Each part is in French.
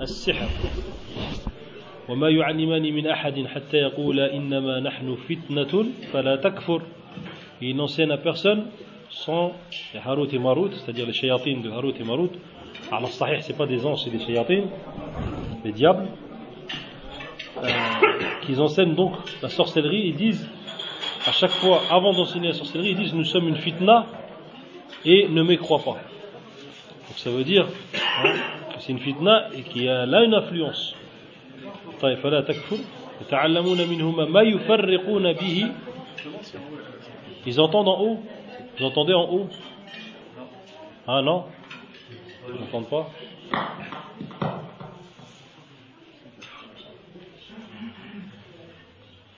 السحر وما يعلمان من أحد حتى يقول إنما نحن فتنة فلا تكفر Il n'enseigne à personne sans les Harut et Marut, c'est-à-dire les shayatines de Harut et Marut. Alors, sahih, c'est pas des anges, c'est des shayatines, des diables, euh, qu'ils enseignent donc la sorcellerie. Ils disent, à chaque fois, avant d'enseigner la sorcellerie, ils disent Nous sommes une fitna et ne mécrois pas. Donc ça veut dire hein, c'est une fitna et qu'il y a là une influence. طيب فلا تكفر يتعلمون منهما ما يفرقون به Ils entendent en haut Vous entendez en haut Ah non Ils n'entendent pas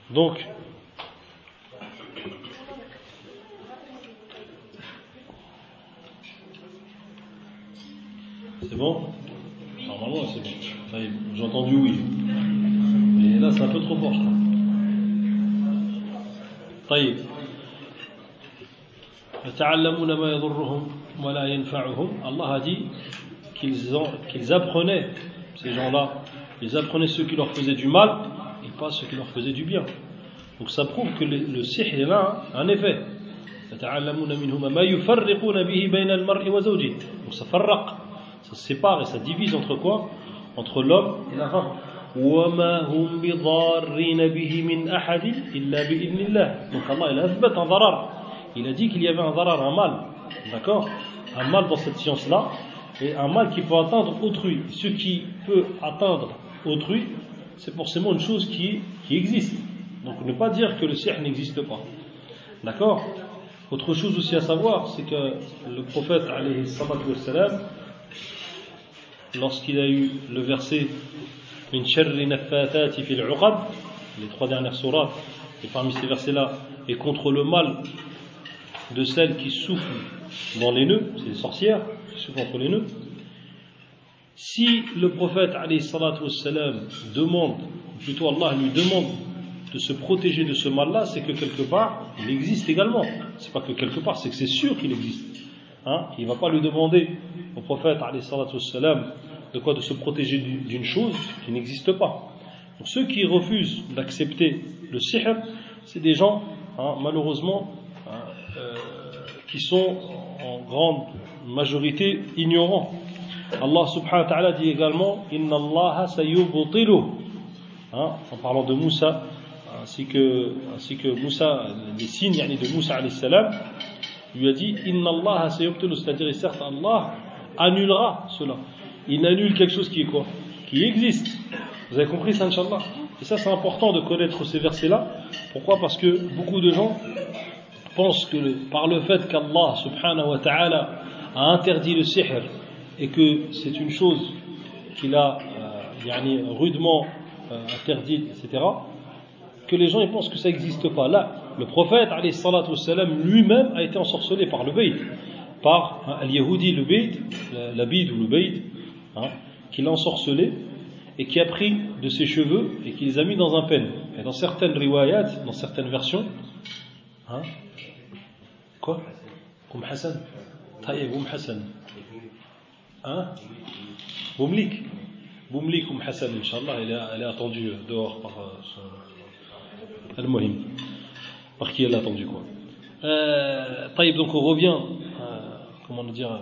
Donc, c'est bon Normalement, c'est bon. J'ai entendu oui. Mais là, c'est un peu trop fort, je crois. طيب يتعلمون ما يضرهم ولا ينفعهم Allah a dit qu'ils qu'ils apprenaient ces gens-là ils apprenaient ceux qui leur faisaient du mal et pas ceux qui leur faisaient du bien donc ça prouve que le, le sihr est là un effet يتعلمون منهما ما يفرقون به بين المرء وزوجه donc ça فرق ça sépare et ça divise entre quoi? Entre l'homme et la femme. Donc Allah il a un darar. Il a dit qu'il y avait un darar, un mal. D'accord? Un mal dans cette science-là. Et un mal qui peut atteindre autrui. Ce qui peut atteindre autrui, c'est forcément une chose qui, qui existe. Donc ne pas dire que le sihr n'existe pas. D'accord? Autre chose aussi à savoir, c'est que le prophète, alayhi salatu lorsqu'il a eu le verset les trois dernières sourates et parmi ces versets là et contre le mal de celles qui soufflent dans les nœuds c'est les sorcières qui soufflent entre les nœuds. Si le prophète wassalam, demande plutôt Allah lui demande de se protéger de ce mal là c'est que quelque part il existe également. C'est pas que quelque part c'est que c'est sûr qu'il existe. Hein? Il va pas lui demander au prophète de quoi? De se protéger d'une chose qui n'existe pas. Donc ceux qui refusent d'accepter le sihr, c'est des gens, hein, malheureusement, hein, euh, qui sont en grande majorité ignorants. Allah subhanahu wa ta'ala dit également Inna Allah hein, en parlant de Moussa ainsi que, ainsi que Moussa, les signes de Moussa alayhi salam lui a dit Inna Allah c'est-à-dire certes Allah annulera cela il annule quelque chose qui est quoi Qui existe. Vous avez compris ça, Inch'Allah Et ça, c'est important de connaître ces versets-là. Pourquoi? Parce que beaucoup de gens pensent que par le fait qu'Allah subhanahu wa ta'ala a interdit le sihr et que c'est une chose qu'il a euh, rudement euh, interdite, etc., que les gens ils pensent que ça n'existe pas. Là, le prophète lui-même a été ensorcelé par le bait, par hein, al-Yahudi, le bait, la bide ou le hein, qui l'a ensorcelé et qui a pris de ses cheveux et qui les a mis dans un pen. Et dans certaines riwayat, dans certaines versions, hein, quoi? Comme Hassan Taïeb Oum Hassan. Hein? Boumlik. Boumlik Oum Hassan, Inch'Allah, elle, est attendue dehors par euh, Al-Mohim. Par qui elle est attendue, quoi? Euh, donc on revient, comment dire,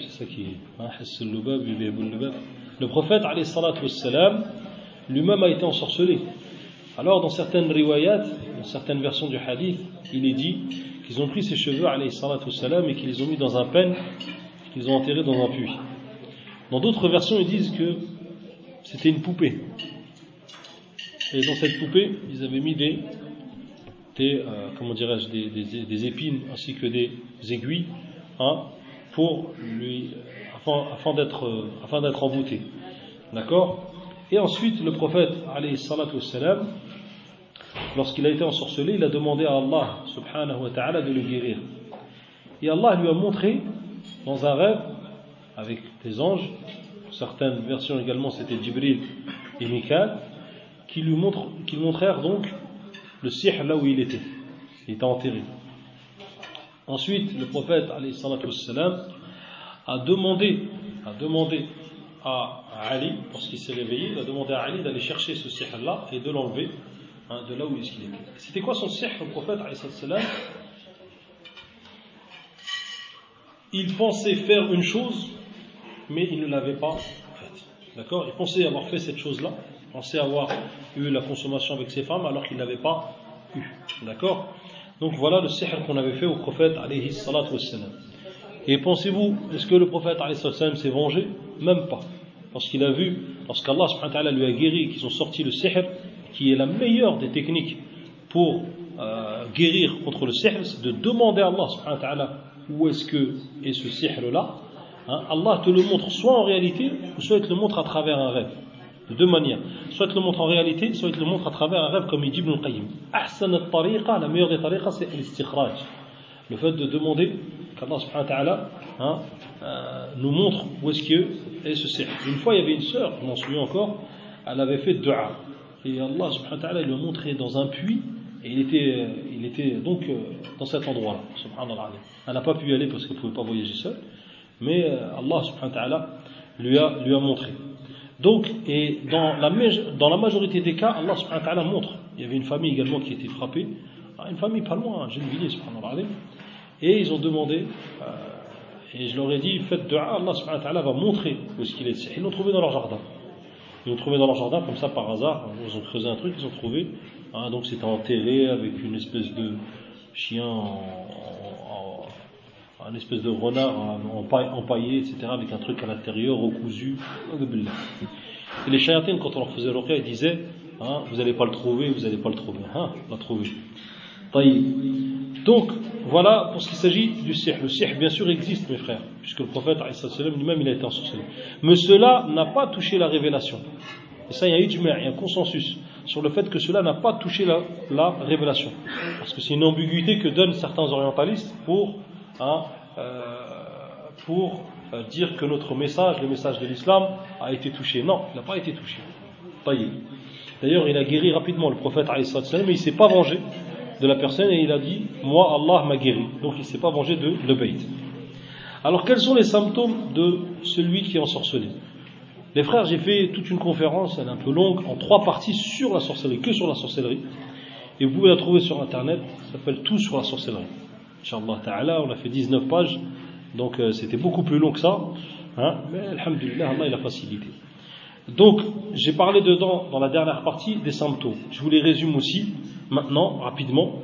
c'est ça qui hein, Le prophète lui-même a été ensorcelé. Alors dans certaines riwayat, dans certaines versions du hadith, il est dit qu'ils ont pris ses cheveux et qu'ils les ont mis dans un pen, qu'ils ont enterré dans un puits. Dans d'autres versions, ils disent que c'était une poupée. Et dans cette poupée, ils avaient mis des, des euh, comment des, épines ainsi que des aiguilles, hein, pour lui, afin, d'être, afin d'être envoûté. D'accord? Et ensuite, le prophète, wassalam, lorsqu'il a été ensorcelé, il a demandé à Allah, subhanahu wa ta'ala, de le guérir. Et Allah lui a montré, dans un rêve, avec des anges, certaines versions également c'était Jibril et Mikal, qui lui montrent, qui montrèrent donc le sihr là où il était. Il était enterré. Ensuite, le prophète a demandé, a demandé à Ali, lorsqu'il s'est réveillé, a demandé à Ali d'aller chercher ce sihr-là et de l'enlever hein, de là où il était. C'était quoi son sihr, le prophète Il pensait faire une chose, mais il ne l'avait pas faite. D'accord? Il pensait avoir fait cette chose-là, pensait avoir eu la consommation avec ses femmes alors qu'il ne l'avait pas eu. D'accord? Donc voilà le sihr qu'on avait fait au prophète alayhi wassalam. Et pensez-vous, est-ce que le prophète s'est vengé? Même pas. Lorsqu'il a vu, lorsqu'Allah lui a guéri, qu'ils ont sorti le sihr, qui est la meilleure des techniques pour euh, guérir contre le sihr, c'est de demander à Allah où est-ce que est ce sihr-là. Hein, Allah te le montre soit en réalité, soit il te le montre à travers un rêve. De deux manières. Soit il le montre en réalité, soit il le montre à travers un rêve, comme il dit Ibn Qayyim. la meilleure des tariqas, c'est l'istikhraj. Le fait de demander qu'Allah subhanahu wa ta'ala hein, euh, nous montre où est-ce que est ce. Une fois, il y avait une sœur, je m'en souviens encore, elle avait fait dua. Et Allah subhanahu wa ta'ala lui a montré dans un puits, et il était, euh, il était donc euh, dans cet endroit-là. Elle n'a pas pu y aller parce qu'elle ne pouvait pas voyager seule, mais Allah subhanahu wa ta'ala lui lui a montré. Donc, et dans la, dans la majorité des cas, Allah subhanahu wa ta'ala montre. Il y avait une famille également qui était frappée, ah, une famille pas loin, Gennevilliers, subhanallah. Et ils ont demandé, euh, et je leur ai dit, faites dua, Allah subhanahu wa ta'ala va montrer où est-ce qu'il est. Ils l'ont trouvé dans leur jardin. Ils l'ont trouvé dans leur jardin, comme ça par hasard. Ils ont creusé un truc, ils ont trouvé. Hein, donc c'était enterré avec une espèce de chien, en, en, une espèce de renard empaillé, etc., avec un truc à l'intérieur, recousu. Et les chayatines, quand on leur faisait l'oreille, ils disaient, hein, vous n'allez pas le trouver, vous n'allez pas le trouver. Hein, l'a trouvé. Donc, voilà pour ce qui s'agit du sihr. Le sihr, bien sûr, existe, mes frères, puisque le prophète lui-même, il a été ensorcelé. Mais cela n'a pas touché la révélation. Et ça, il y a il y a un consensus sur le fait que cela n'a pas touché la, révélation. Parce que c'est une ambiguïté que donnent certains orientalistes pour, hein, euh, pour euh, dire que notre message, le message de l'islam, a été touché. Non, il n'a pas été touché. D'ailleurs, il a guéri rapidement le prophète, mais il ne s'est pas vengé de la personne et il a dit Moi, Allah m'a guéri. Donc il ne s'est pas vengé de le Alors quels sont les symptômes de celui qui est ensorcelé? Les frères, j'ai fait toute une conférence, elle est un peu longue, en trois parties sur la sorcellerie, que sur la sorcellerie. Et vous pouvez la trouver sur internet, ça s'appelle Tout sur la sorcellerie. Inch'Allah ta'ala, on a fait 19 pages, donc euh, c'était beaucoup plus long que ça. Hein, mais Alhamdulillah, Allah il a facilité. Donc, j'ai parlé dedans, dans la dernière partie, des symptômes. Je vous les résume aussi, maintenant, rapidement.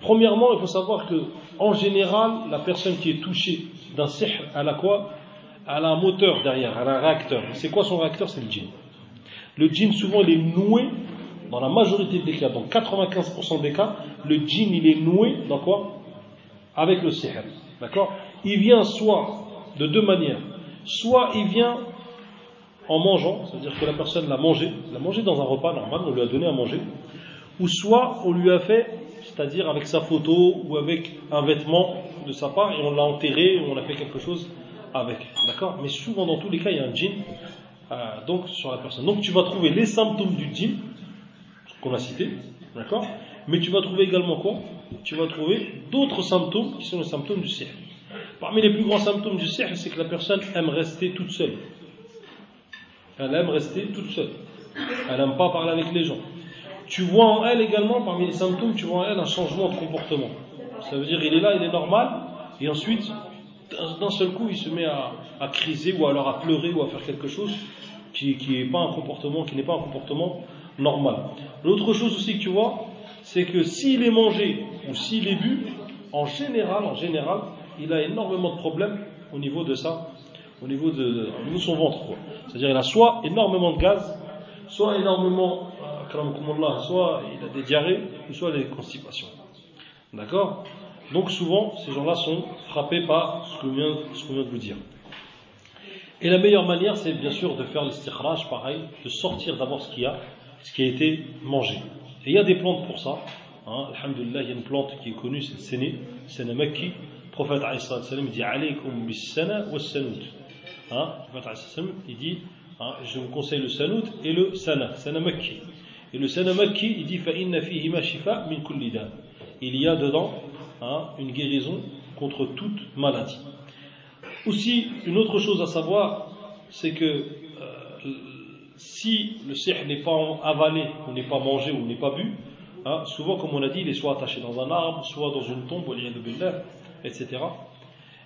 Premièrement, il faut savoir que, en général, la personne qui est touchée d'un sihr, elle a quoi? Elle a un moteur derrière, elle a un réacteur. C'est quoi son réacteur? C'est le djinn. Le djinn, souvent, il est noué, dans la majorité des cas, dans 95% des cas, le djinn, il est noué dans quoi? Avec le sihr. D'accord? Il vient soit de deux manières. Soit il vient en mangeant, c'est-à-dire que la personne l'a mangé, l'a mangé dans un repas normal, on lui a donné à manger, ou soit on lui a fait, c'est-à-dire avec sa photo ou avec un vêtement de sa part, et on l'a enterré, ou on a fait quelque chose avec. D'accord? Mais souvent, dans tous les cas, il y a un djinn euh, donc, sur la personne. Donc tu vas trouver les symptômes du djinn, qu'on a cité, d'accord? Mais tu vas trouver également quoi? Tu vas trouver d'autres symptômes qui sont les symptômes du sihr. Parmi les plus grands symptômes du sihr, c'est que la personne aime rester toute seule. Elle aime rester toute seule. Elle n'aime pas parler avec les gens. Tu vois en elle également, parmi les symptômes, tu vois en elle un changement de comportement. Ça veut dire il est là, il est normal, et ensuite, d'un seul coup, il se met à, criser ou alors à pleurer ou à faire quelque chose qui, pas un comportement, qui n'est pas un comportement normal. L'autre chose aussi que tu vois, c'est que s'il est mangé ou s'il est bu, en général, en général, il a énormément de problèmes au niveau de ça, au niveau de, son ventre. C'est-à-dire il a soit énormément de gaz, soit énormément, euh, soit il a des diarrhées, ou soit des constipations. D'accord? Donc souvent, ces gens-là sont frappés par ce que vient, ce vient de vous dire. Et la meilleure manière, c'est bien sûr de faire l'istikhraj, pareil, de sortir d'abord ce qu'il y a, ce qui a été mangé. Et il y a des plantes pour ça. Hein, Alhamdulillah, il y a une plante qui est connue, c'est le séné, séné. Le prophète dit Alaykum bis sana wa Hein, il dit hein, Je vous conseille le sanout et le sana, sana makki. Et le sana makki, il dit min Il y a dedans hein, une guérison contre toute maladie. Aussi, une autre chose à savoir, c'est que si le sihr n'est pas avalé, ou n'est pas mangé, ou n'est pas bu, hein, souvent, comme on a dit, il est soit attaché dans un arbre, soit dans une tombe, etc.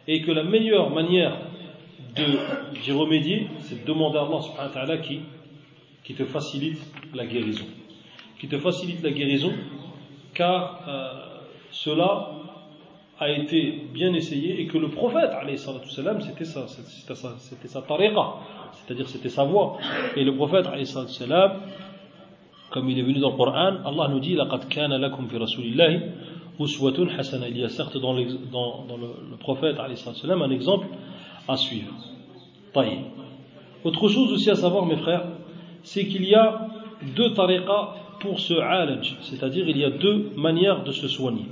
Et que la meilleure manière d'y remédier, c'est de demander à Allah subhanahu wa qui te facilite la guérison. Qui te facilite la guérison, car euh, cela a été bien essayé et que le prophète, c'était sa, c'était sa, c'était sa tariqa, c'est-à-dire c'était sa voix. Et le prophète, comme il est venu dans le Coran, Allah nous dit لَقَدْ كَانَ لَكُمْ فِي رَسُولِ اللَّهِ أُسْوَةٌ حَسَنَةٌ Il y a certes dans, dans, dans le, le, prophète un exemple à suivre. Taïb. Autre chose aussi à savoir, mes frères, c'est qu'il y a deux tariqas pour ce alaj, c'est-à-dire il y a deux manières de se soigner.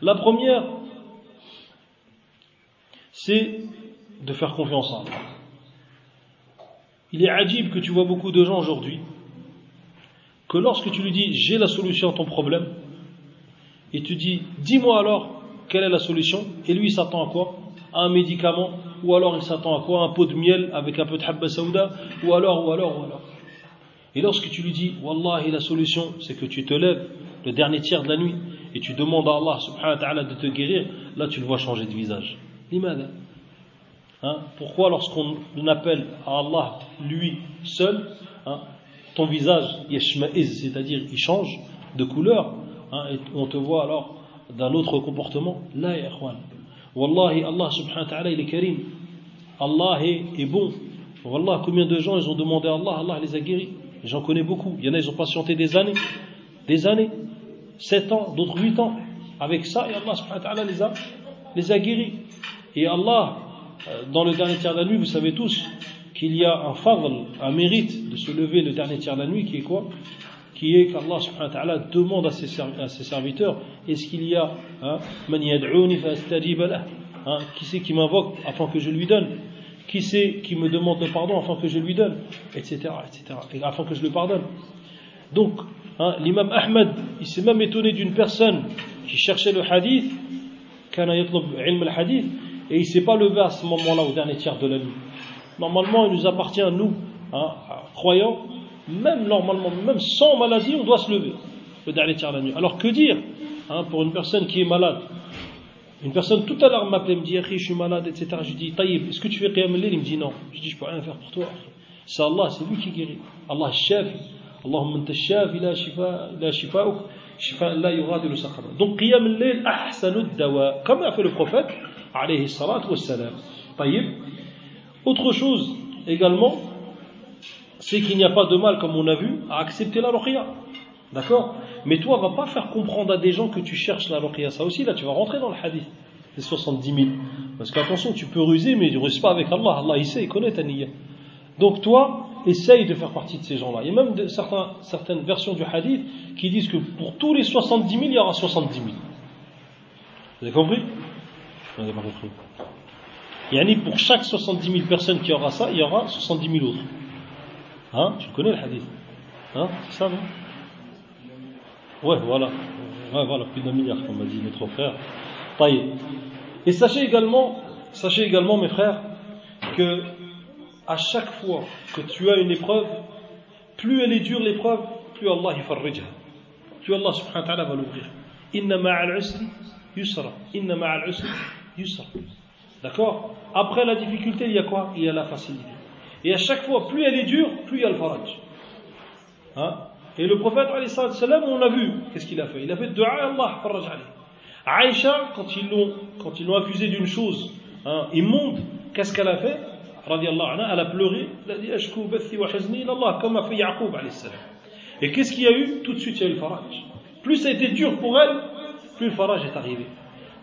La première, c'est de faire confiance en Allah. Il est adib que tu vois beaucoup de gens aujourd'hui que lorsque tu lui dis j'ai la solution à ton problème, et tu dis dis-moi alors quelle est la solution, et lui il s'attend à quoi? À un médicament, ou alors il s'attend à quoi? Un pot de miel avec un peu de habba saouda, ou alors, ou alors, ou alors. Et lorsque tu lui dis Wallahi la solution c'est que tu te lèves le dernier tiers de la nuit et tu demandes à Allah subhanahu wa ta'ala de te guérir, là tu le vois changer de visage. Hein? Pourquoi lorsqu'on appelle à Allah lui seul, hein, ton visage c'est-à-dire il change de couleur, hein, et on te voit alors d'un autre comportement? Là, Wallahi, Allah subhanahu wa ta'ala il est karim. Allah est, est bon. Wallah, combien de gens ils ont demandé à Allah, Allah les a guéris? J'en connais beaucoup. Il y en a, ils ont patienté des années, des années, 7 ans, d'autres 8 ans. Avec ça, et Allah subhanahu wa ta'ala les a, les a guéris. Et Allah, euh, dans le dernier tiers de la nuit, vous savez tous qu'il y a un fadl, un mérite de se lever le dernier tiers de la nuit, qui est quoi? Qui est qu'Allah subhanahu wa demande à ses, serviteurs est-ce qu'il y a hein, hein, qui c'est qui m'invoque afin que je lui donne? Qui c'est qui me demande le pardon afin que je lui donne? Etc. etc. Et afin que je le pardonne. Donc, hein, l'imam Ahmed, il s'est même étonné d'une personne qui cherchait le hadith, hadith et il ne s'est pas levé à ce moment-là, au dernier tiers de la nuit. Normalement, il nous appartient, nous, hein, croyants, même normalement, même sans maladie, on doit se lever le dernier tiers de la nuit. Alors que dire hein, pour une personne qui est malade? Une personne tout à l'heure m'appelait, me dit, je suis malade, etc. Je lui dis, Taïb, est-ce que tu fais Qiyam Il me dit non. Je dis, je peux rien faire pour toi. C'est Allah, c'est lui qui guérit. Allah shafi. Allahumma anta shafi, la shifa, la shifa'uk, shifa la yughadiru saqama. Donc, Qiyam al-Layl, ahsanu dawa. Comme a fait le prophète, alayhi salatu wassalam. Taïb. Autre chose également, c'est qu'il n'y a pas de mal, comme on a vu, à accepter la ruqya. D'accord? Mais toi, va pas faire comprendre à des gens que tu cherches la ruqya. Ça aussi, là, tu vas rentrer dans le hadith. Les 70 000. Parce qu'attention, tu peux ruser, mais tu ne ruses pas avec Allah. Allah, il sait, il connaît ta niya. Donc toi, essaye de faire partie de ces gens-là. Il y a même certaines versions du hadith qui disent que pour tous les 70 000, il y aura 70 000. Vous avez compris Vous n'avez pas compris. Yani pour chaque 70 000 personnes qui aura ça, il y aura 70 000 autres. Hein Tu connais le hadith Hein C'est ça, non? Ouais, voilà. Ouais, voilà, plus d'un milliard, comme m'a dit notre frère. Et sachez également, sachez également, mes frères, que à chaque fois que tu as une épreuve, plus elle est dure l'épreuve, plus Allah y. Plus Allah subhanahu wa ta'ala va l'ouvrir. Inna ma'al usri yusra. Inna ma'al usri D'accord? Après la difficulté, il y a quoi? Il y a la facilité. Et à chaque fois, plus elle est dure, plus il y a le faraj. Hein? Et le prophète, on a vu, qu'est-ce qu'il a fait? Il a fait dua à Allah, faraj Aïcha, quand ils l'ont, quand d'une chose hein, immonde, qu'est-ce qu'elle a fait? Elle a pleuré, elle a dit Ashku bathi wa Allah, comme a fait Yaqub Et qu'est-ce qu'il y a eu? Tout de suite, il y a eu le faraj. Plus ça a été dur pour elle, plus le faraj est arrivé.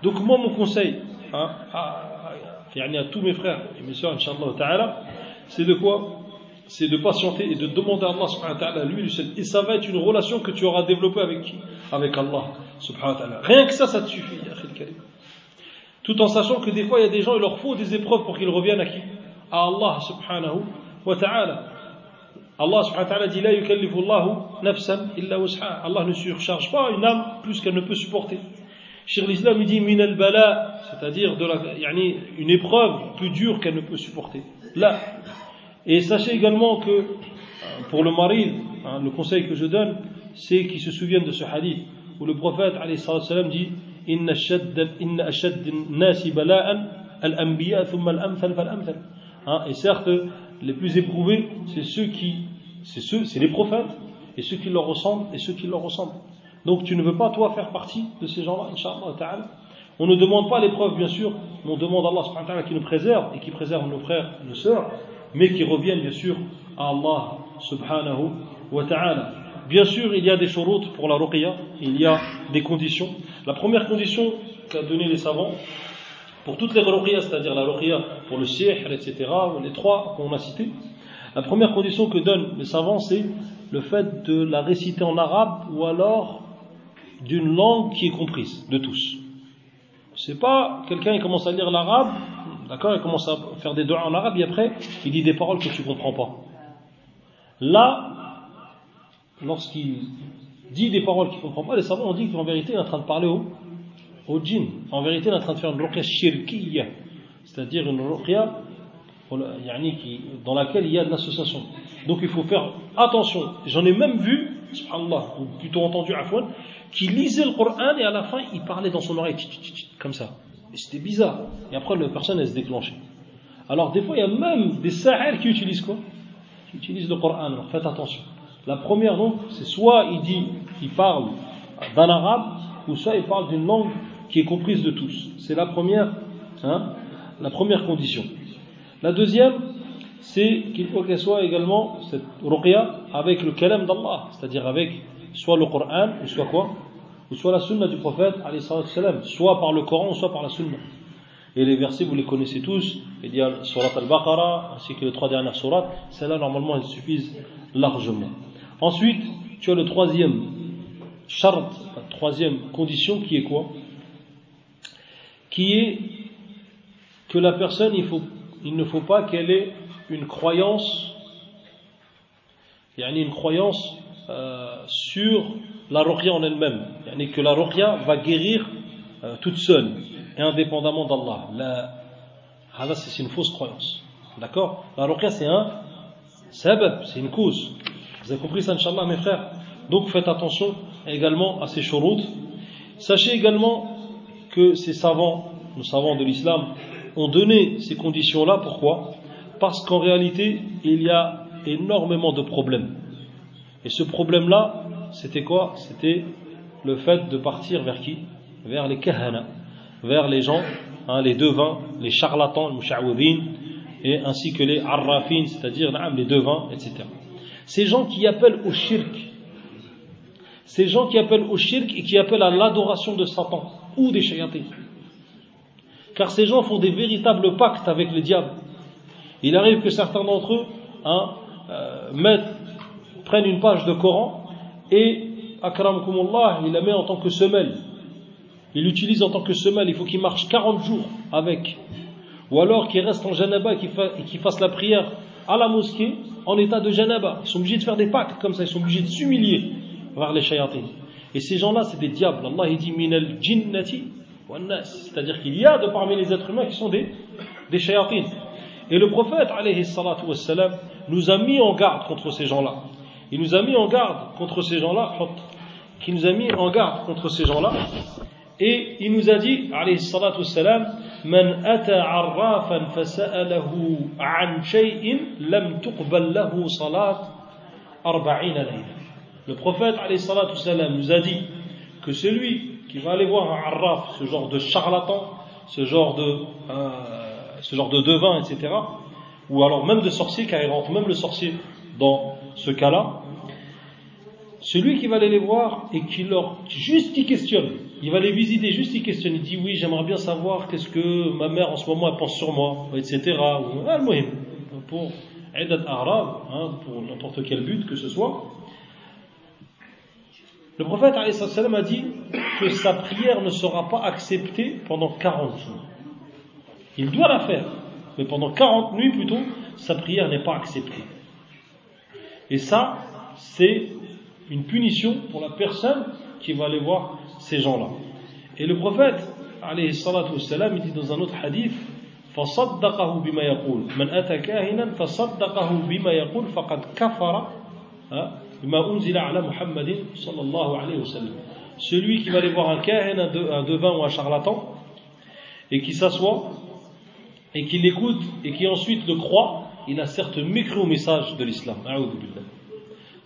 Donc moi, mon conseil, hein, à tous mes frères et mes soeurs, c'est de quoi C'est de patienter et de demander à Allah subhanahu wa ta'ala, lui, lui. Et ça va être une relation que tu auras développée avec qui? Avec Allah subhanahu wa ta'ala. Rien que ça, ça te suffit, Tout en sachant que des fois, il y a des gens, il leur faut des épreuves pour qu'ils reviennent à qui? À Allah subhanahu wa ta'ala. Allah subhanahu wa ta'ala dit. Allah ne surcharge pas une âme plus qu'elle ne peut supporter. Cheikh l'Islam dit min al bala, c'est-à-dire de la, yani, une épreuve plus dure qu'elle ne peut supporter. Là, Et sachez également que pour le mari, hein, le conseil que je donne, c'est qu'il se souvienne de ce hadith où le prophète salam dit Inna ashad nasi bala'an al-anbiya thumma al-amthal fal-amthal. Hein, et certes, les plus éprouvés, c'est ceux qui, c'est ceux, c'est les prophètes, et ceux qui leur ressemblent, et ceux qui leur ressemblent. Donc tu ne veux pas, toi, faire partie de ces gens-là, Inch'Allah On ne demande pas l'épreuve, bien sûr, mais on demande à Allah subhanahu wa ta'ala qui nous préserve, et qui préserve nos frères et nos sœurs, mais qui reviennent, bien sûr, à Allah subhanahu wa ta'ala. Bien sûr, il y a des shurut pour la ruqya, il y a des conditions. La première condition qu'a donné les savants, pour toutes les ruqyas, c'est-à-dire la ruqya pour le sihr, etc., les trois qu'on a cités, la première condition que donnent les savants, c'est le fait de la réciter en arabe ou alors d'une langue qui est comprise de tous. C'est pas quelqu'un qui commence à lire l'arabe, d'accord, il commence à faire des doigts en arabe et après il dit des paroles que tu comprends pas. Là, lorsqu'il dit des paroles qu'il comprend pas, les savants ont dit qu'en vérité, il est en train de parler au, au djinn. En vérité, il est en train de faire une ruqya shirkiyya, c'est-à-dire une ruqya dans laquelle il y a de l'association. Donc il faut faire attention. J'en ai même vu, subhanallah, ou plutôt entendu Afwan, qui lisait le Coran et à la fin il parlait dans son oreille, comme ça. Et c'était bizarre. Et après, la personne, elle se déclenchait. Alors des fois, il y a même des sahels qui utilisent quoi? Qui utilisent le Coran. Alors faites attention. La première donc, c'est soit il dit, il parle d'un arabe, ou soit il parle d'une langue qui est comprise de tous. C'est la première, hein, la première condition. La deuxième, c'est qu'il faut qu'elle soit également cette ruqya avec le kalam d'Allah, c'est-à-dire avec soit le Coran, ou soit quoi Ou soit la sunna du prophète, soit par le Coran, soit par la sunna. Et les versets, vous les connaissez tous. Il y a Surat al-Baqarah, ainsi que les trois dernières sourates. Celles-là, normalement, elles suffisent largement. Ensuite, tu as le troisième charte, la troisième condition qui est quoi Qui est que la personne, il, faut, il ne faut pas qu'elle ait une croyance, il y a une croyance euh, sur la ruqya en elle-même, yani que la ruqya va guérir euh, toute seule et indépendamment d'Allah. La, c'est une fausse croyance. D'accord? La ruqya c'est un sabab, c'est une cause. Vous avez compris ça, Inch'Allah, mes frères? Donc faites attention également à ces shurut. Sachez également que ces savants, nos savants de l'islam, ont donné ces conditions-là. Pourquoi? Parce qu'en réalité, il y a énormément de problèmes. Et ce problème-là, c'était quoi? C'était le fait de partir vers qui? Vers les kahana, vers les gens, hein, les devins, les charlatans, les et ainsi que les arrafin, c'est-à-dire les devins, etc. Ces gens qui appellent au shirk, ces gens qui appellent au shirk et qui appellent à l'adoration de Satan ou des shayatis. Car ces gens font des véritables pactes avec le diable. Il arrive que certains d'entre eux hein, euh, prennent une page de Coran et, akramkumullah, il la met en tant que semelle. Il l'utilise en tant que semelle. Il faut qu'il marche 40 jours avec. Ou alors qu'il reste en janaba et qu'il fasse la prière à la mosquée en état de janaba. Ils sont obligés de faire des pactes comme ça, ils sont obligés de s'humilier vers les shayatin. Et ces gens-là, c'est des diables. Allah il dit minal jinnati c'est-à-dire qu'il y a de parmi les êtres humains qui sont des, des Et le prophète, alayhi nous a mis en garde contre ces gens-là. Il nous a mis en garde contre ces gens-là, qui nous a mis en garde contre ces gens-là. Et il nous a dit, alayhi salatu wassalam, من أتى عرافا فسأله عن شيء لم تقبل له صلاة أربعين ليلة Le prophète salam, nous a dit que celui qui va aller voir un arraf, ce genre de charlatan, ce genre de, euh, ce genre de devin, etc., ou alors même de sorcier, car il rentre même le sorcier dans ce cas-là, celui qui va aller les voir et qui leur juste y questionne, il va les visiter, juste il questionne, il dit oui, j'aimerais bien savoir qu'est-ce que ma mère en ce moment elle pense sur moi, etc. Ou, ah, pour aidat arabe, hein, pour n'importe quel but que ce soit. Le prophète a dit que sa prière ne sera pas acceptée pendant 40 jours. Il doit la faire, mais pendant 40 nuits plutôt, sa prière n'est pas acceptée. Et ça, c'est une punition pour la personne qui va aller voir ces gens-là. Et le prophète, alayhi salatu wassalam, il dit dans un autre hadith, فصدقه بما يقول من أتى كاهنا فصدقه بما يقول فقد كفر بما أنزل على محمد صلى الله عليه وسلم celui qui va aller voir un kahin, un devin ou un charlatan et qui s'assoit et qui l'écoute et qui ensuite le croit il a certes micro-message de l'islam.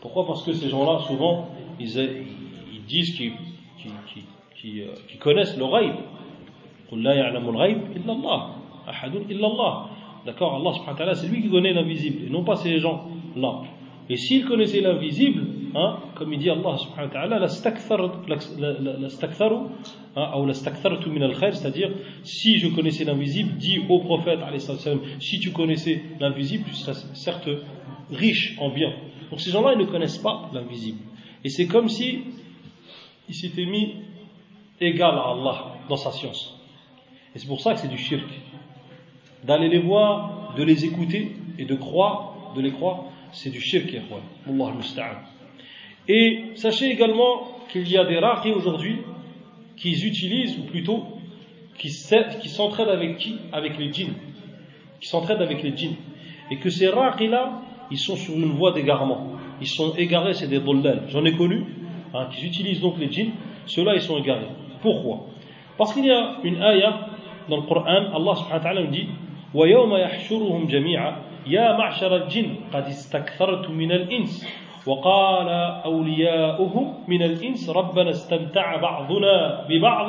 Pourquoi? Parce que ces gens-là, souvent, ils, disent qu'ils qu qu qu connaissent le ghaib. D'accord Allah, c'est lui qui connaît l'invisible, et non pas ces gens-là. Et s'il connaissait l'invisible, hein, comme il dit Allah subhanahu wa ta'ala, hein, c'est-à-dire, si je connaissais l'invisible, dis au prophète, si tu connaissais l'invisible, tu serais certes riche en bien. Donc ces gens-là, ils ne connaissent pas l'invisible. Et c'est comme si il s'était mis égal à Allah dans sa science. Et c'est pour ça que c'est du shirk d'aller les voir, de les écouter et de croire, de les croire, c'est du shirk, Allah Et sachez également qu'il y a des raqis aujourd'hui qui utilisent, ou plutôt, qui s'entraident avec qui Avec les djinns. Qui s'entraident avec les djinns. Et que ces raqis-là, ils sont sur une voie d'égarement. Ils sont égarés, c'est des dollars. J'en ai connu, hein, qui utilisent donc les djinns. Ceux-là, ils sont égarés. Pourquoi Parce qu'il y a une ayah dans le Coran, Allah subhanahu wa ta'ala nous dit ويوم يحشرهم جميعا يا معشر الجن قد استكثرت من الإنس وقال أولياؤهم من الإنس ربنا استمتع بعضنا ببعض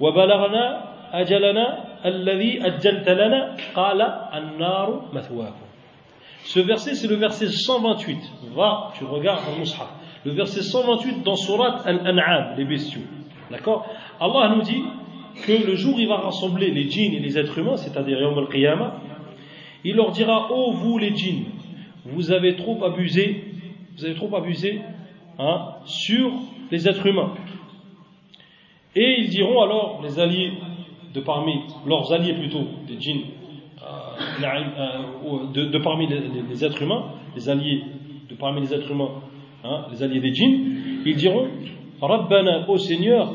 وبلغنا أجلنا الذي أجلت لنا قال النار مثواكم Ce verset, c'est le verset 128. Va, tu regardes le Mus'haf. Le verset 128 dans Surat Al-An'am, les bestiaux. D'accord Allah nous dit que le jour où il va rassembler les djinns et les êtres humains, c'est-à-dire Yom al-Qiyamah, il leur dira Oh vous les djinns, vous avez trop abusé, vous avez trop abusé hein, sur les êtres humains. Et ils diront alors, les alliés de parmi, leurs alliés plutôt, des djinns, euh, euh, de, parmi les, êtres humains, les alliés de parmi les êtres humains, hein, les alliés des djinns, ils diront Rabbana, ô Seigneur,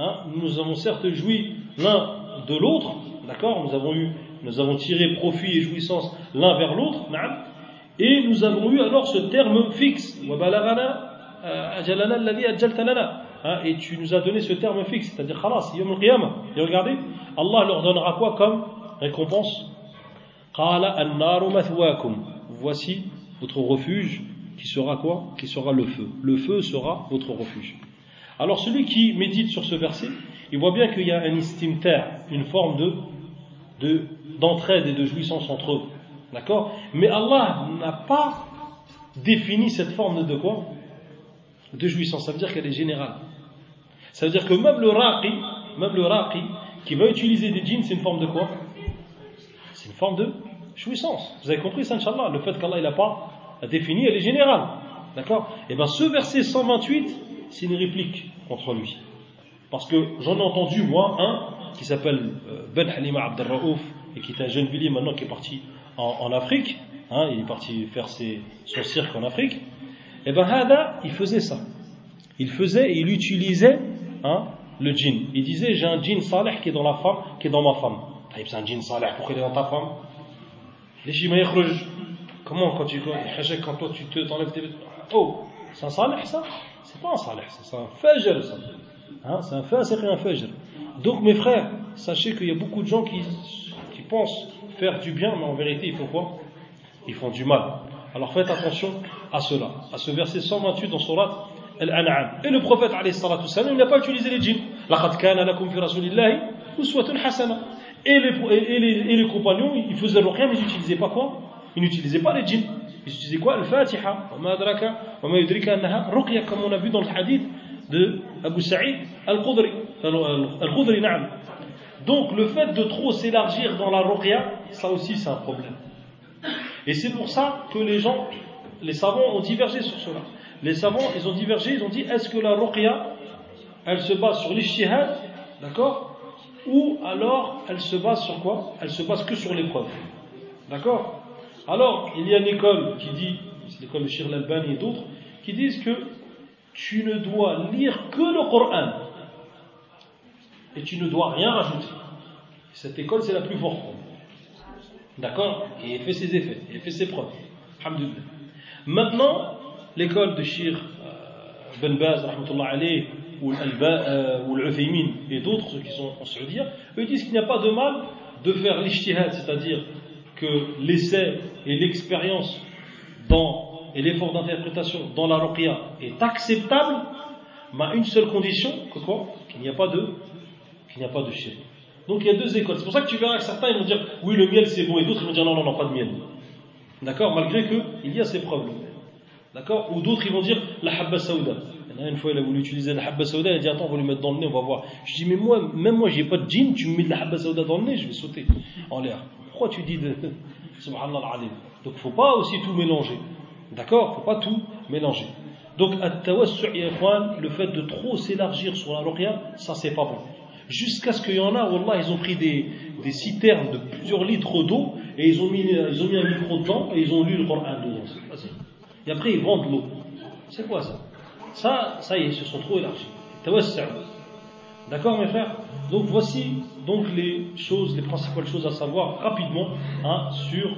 Hein, nous avons certes joui l'un de l'autre, d'accord Nous avons nous avons tiré profit et jouissance l'un vers l'autre, et nous avons eu alors ce terme fixe. Euh, hein, et tu nous as donné ce terme fixe, c'est-à-dire khalas, yom al Et regardez, Allah leur donnera quoi comme récompense? Voici votre refuge qui sera quoi? Qui sera le feu. Le feu sera votre refuge. Alors celui qui médite sur ce verset, il voit bien qu'il y a un istimter, une forme de, d'entraide et de jouissance entre eux. D'accord? Mais Allah n'a pas défini cette forme de quoi? De jouissance. Ça veut dire qu'elle est générale. Ça veut dire que même le raqi, même le raqi, qui va utiliser des djinns, c'est une forme de quoi? C'est une forme de jouissance. Vous avez compris ça, Inch'Allah? Le fait qu'Allah, n'a pas la définie, elle est générale. D'accord? Et eh bien ce verset 128, c'est une réplique contre lui. Parce que j'en ai entendu, moi, un qui s'appelle euh, Ben Halima Abdelraouf et qui est un jeune villier maintenant qui est parti en, Afrique. Hein, il est parti faire ses, son cirque en Afrique. Et eh bien Hada, il faisait ça. Il faisait il utilisait hein, le djinn. Il disait J'ai un djinn saleh qui est dans la femme, qui est dans ma femme. C'est un djinn saleh, pourquoi il est dans ta femme? Les Comment quand tu quand toi tu te t'enlèves tes Oh, c'est un salih ça C'est pas un salih, c'est un fajr ça. Hein, c'est un fasiq et un fajr. Donc mes frères, sachez qu'il y a beaucoup de gens qui, qui, pensent faire du bien, mais en vérité, ils font quoi? Ils font du mal. Alors faites attention à cela, à ce verset 128 dans Surat Al-An'am. Et le prophète, il n'a pas utilisé les djinns. Et les, et, les, et les compagnons, ils faisaient rien, mais ils n'utilisaient pas quoi? Ils n'utilisaient pas les djinns. Ils utilisaient quoi? Al-Fatiha. Comme on a vu dans le hadith de Abu Sa'id Al-Khudri. Al-Khudri, na'am. Donc le fait de trop s'élargir dans la ruqya, ça aussi c'est un problème. Et c'est pour ça que les gens, les savants ont divergé sur cela. Les savants, ils ont divergé, ils ont dit est-ce que la ruqya, elle se base sur l'ishtihad, d'accord? Ou alors elle se base sur quoi? Elle se base que sur l'épreuve. D'accord? Alors, il y a une école qui dit, c'est l'école de Shir al et d'autres, qui disent que tu ne dois lire que le Coran. et tu ne dois rien rajouter. Cette école, c'est la plus forte. D'accord? Et elle fait ses effets, et elle fait ses preuves. Maintenant, l'école de Shir euh, Ben Baz, alayh, ou l'Uthaymin euh, et d'autres, ceux qui sont en Saoudia, eux disent qu'il n'y a pas de mal de faire l'ishtihad, c'est-à-dire que l'essai et l'expérience et l'effort d'interprétation dans la ruqya est acceptable, mais à une seule condition, que quoi? Qu'il n'y a pas de qu'il n'y a pas de. Donc il y a deux écoles. C'est pour ça que tu verras que certains ils vont dire oui le miel c'est bon et d'autres vont dire non non non pas de miel. D'accord? Malgré qu'il y a ces preuves. D'accord? Ou d'autres ils vont dire la habba saouda. Une fois il a voulu utiliser la habba saouda, il a dit attends on va lui mettre dans le nez, on va voir. Je dis mais moi, même moi j'ai pas de djinn, tu me mets de la habba saouda dans le nez, je vais sauter en l'air. Pourquoi tu dis de subhanallah al-alim? Donc faut pas aussi tout mélanger. D'accord Il ne faut pas tout mélanger. Donc, le fait de trop s'élargir sur la ruqya, ça c'est pas bon. Jusqu'à ce qu'il y en a, Wallah, ils ont pris des, des citernes de plusieurs litres d'eau et ils ont, mis, ils ont mis un micro dedans et ils ont lu le Coran dedans. Et après, ils vendent l'eau. C'est quoi ça? Ça, ça y est, ils se sont trop élargis. D'accord, mes frères? Donc, voici donc les choses, les principales choses à savoir rapidement hein, sur,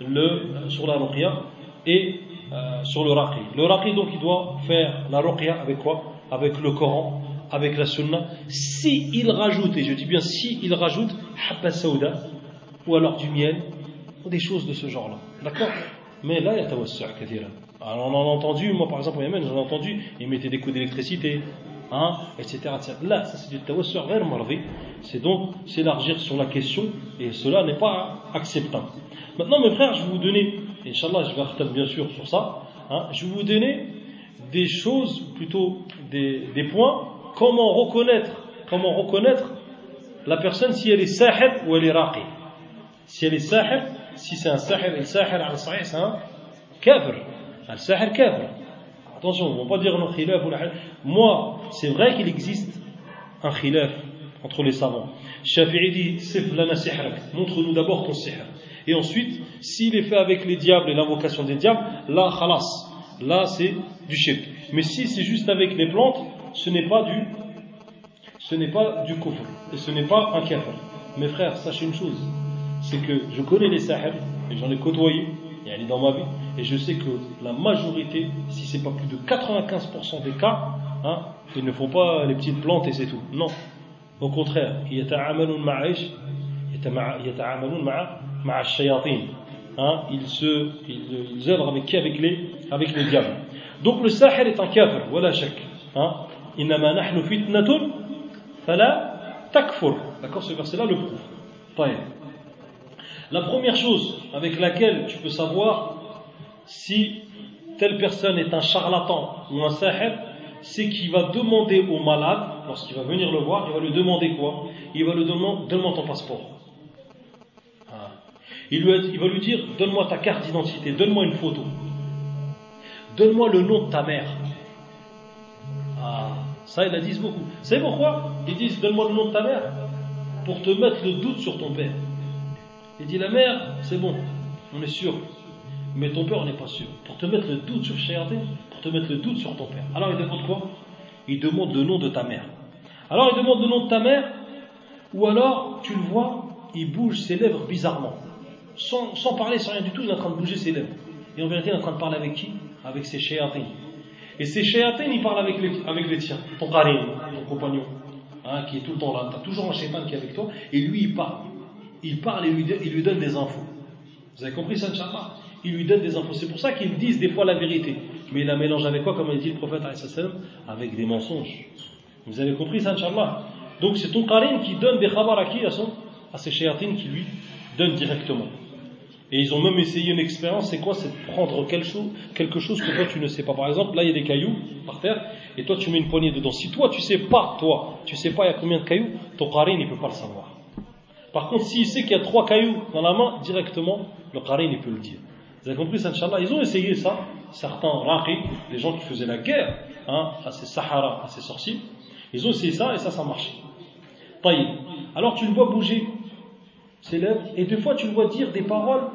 le, sur la ruqya et euh, sur le raqi. Le raqi, donc, il doit faire la ruqya avec quoi? Avec le Coran, avec la sunna. Si il rajoute, et je dis bien si il rajoute, habba saouda, ou alors du miel, ou des choses de ce genre-là. D'accord? Mais là, il y a tawassu' kathira. Alors, on en a entendu, moi par exemple au Yémen, j'en ai entendu, ils mettaient des coups d'électricité, hein, etc., Là, ça c'est du tawassu' marvi. C'est donc s'élargir sur la question, et cela n'est pas acceptable. Maintenant, mes frères, je vais vous donner Inch'Allah, je vais retenir bien sûr sur ça. Hein. je vais vous donner des choses, plutôt des, points, comment reconnaître, comment reconnaître la personne si elle est sahib ou elle est raqi. Si elle est sahib, si c'est un sahib, et al sahih, c'est un kafir. Un sahir kafir. Attention, on ne va pas dire non khilaf ou la Moi, c'est vrai qu'il existe un khilaf entre les savants. Shafi'i dit, montre-nous d'abord ton sihr. Et ensuite, s'il est fait avec les diables et l'invocation des diables, là, khalas, là c'est du shirk. Mais si c'est juste avec les plantes, ce n'est pas du ce n'est pas du kufr et ce n'est pas un kafir. Mes frères, sachez une chose, c'est que je connais les sahib et j'en ai côtoyé et dans ma vie et je sais que la majorité, si c'est pas plus de 95% des cas, hein, ils ne font pas les petites plantes et c'est tout. Non. Au contraire, il y a hein, ils, se, ils, œuvrent avec qui? Avec les, avec les diables. Donc le sahir est un kafir, voilà. Hein. takfur. D'accord, ce verset-là le prouve. La première chose avec laquelle tu peux savoir si telle personne est un charlatan ou un sahir, c'est qu'il va demander au malade, lorsqu'il va venir le voir, il va lui demander quoi? Il va lui demander Donne-moi ton passeport. Il, va lui dire Donne-moi ta carte d'identité, donne-moi une photo, donne-moi le nom de ta mère. Ah, ça, ils la disent beaucoup. Savez pourquoi? Ils disent Donne-moi le nom de ta mère pour te mettre le doute sur ton père. Il dit La mère, c'est bon, on est sûr. Mais ton père, n'est pas sûr. Pour te mettre le doute sur Shayatin, pour te mettre le doute sur ton père. Alors il demande quoi? Il demande le nom de ta mère. Alors il demande le nom de ta mère, ou alors tu le vois, il bouge ses lèvres bizarrement sans, parler, sans rien du tout, il est en train de bouger ses lèvres. Et en vérité, il est en train de parler avec qui? Avec ses chéatines. Et ces chéatines, il parle avec les, avec les tiens, ton karim, ton compagnon, hein, qui est tout le temps là. Tu as toujours un chétan qui est avec toi, et lui, il parle. Il parle et il lui donne des infos. Vous avez compris ça, Inch'Allah? Il lui donne des infos. C'est pour ça qu'ils disent des fois la vérité. Mais il la mélange avec quoi, comme a dit le prophète Avec des mensonges. Vous avez compris ça, Inch'Allah? Donc c'est ton karim qui donne des khabar à qui à, son, à ses chéatines qui lui donnent directement. Et ils ont même essayé une expérience, c'est quoi C'est de prendre quelque chose, que toi tu ne sais pas. Par exemple, là il y a des cailloux par terre, et toi tu mets une poignée dedans. Si toi tu sais pas, toi, tu sais pas il y a combien de cailloux, ton qarin ne peut pas le savoir. Par contre, s'il sait qu'il y a trois cailloux dans la main, directement, le qarin il peut le dire. Vous avez compris ça, Inch'Allah? Ils ont essayé ça, certains raqi, les gens qui faisaient la guerre hein, à ces Sahara, à ces sorciers, ils ont essayé ça et ça, ça marche. Alors tu le vois bouger ses lèvres, et deux fois tu le vois dire des paroles,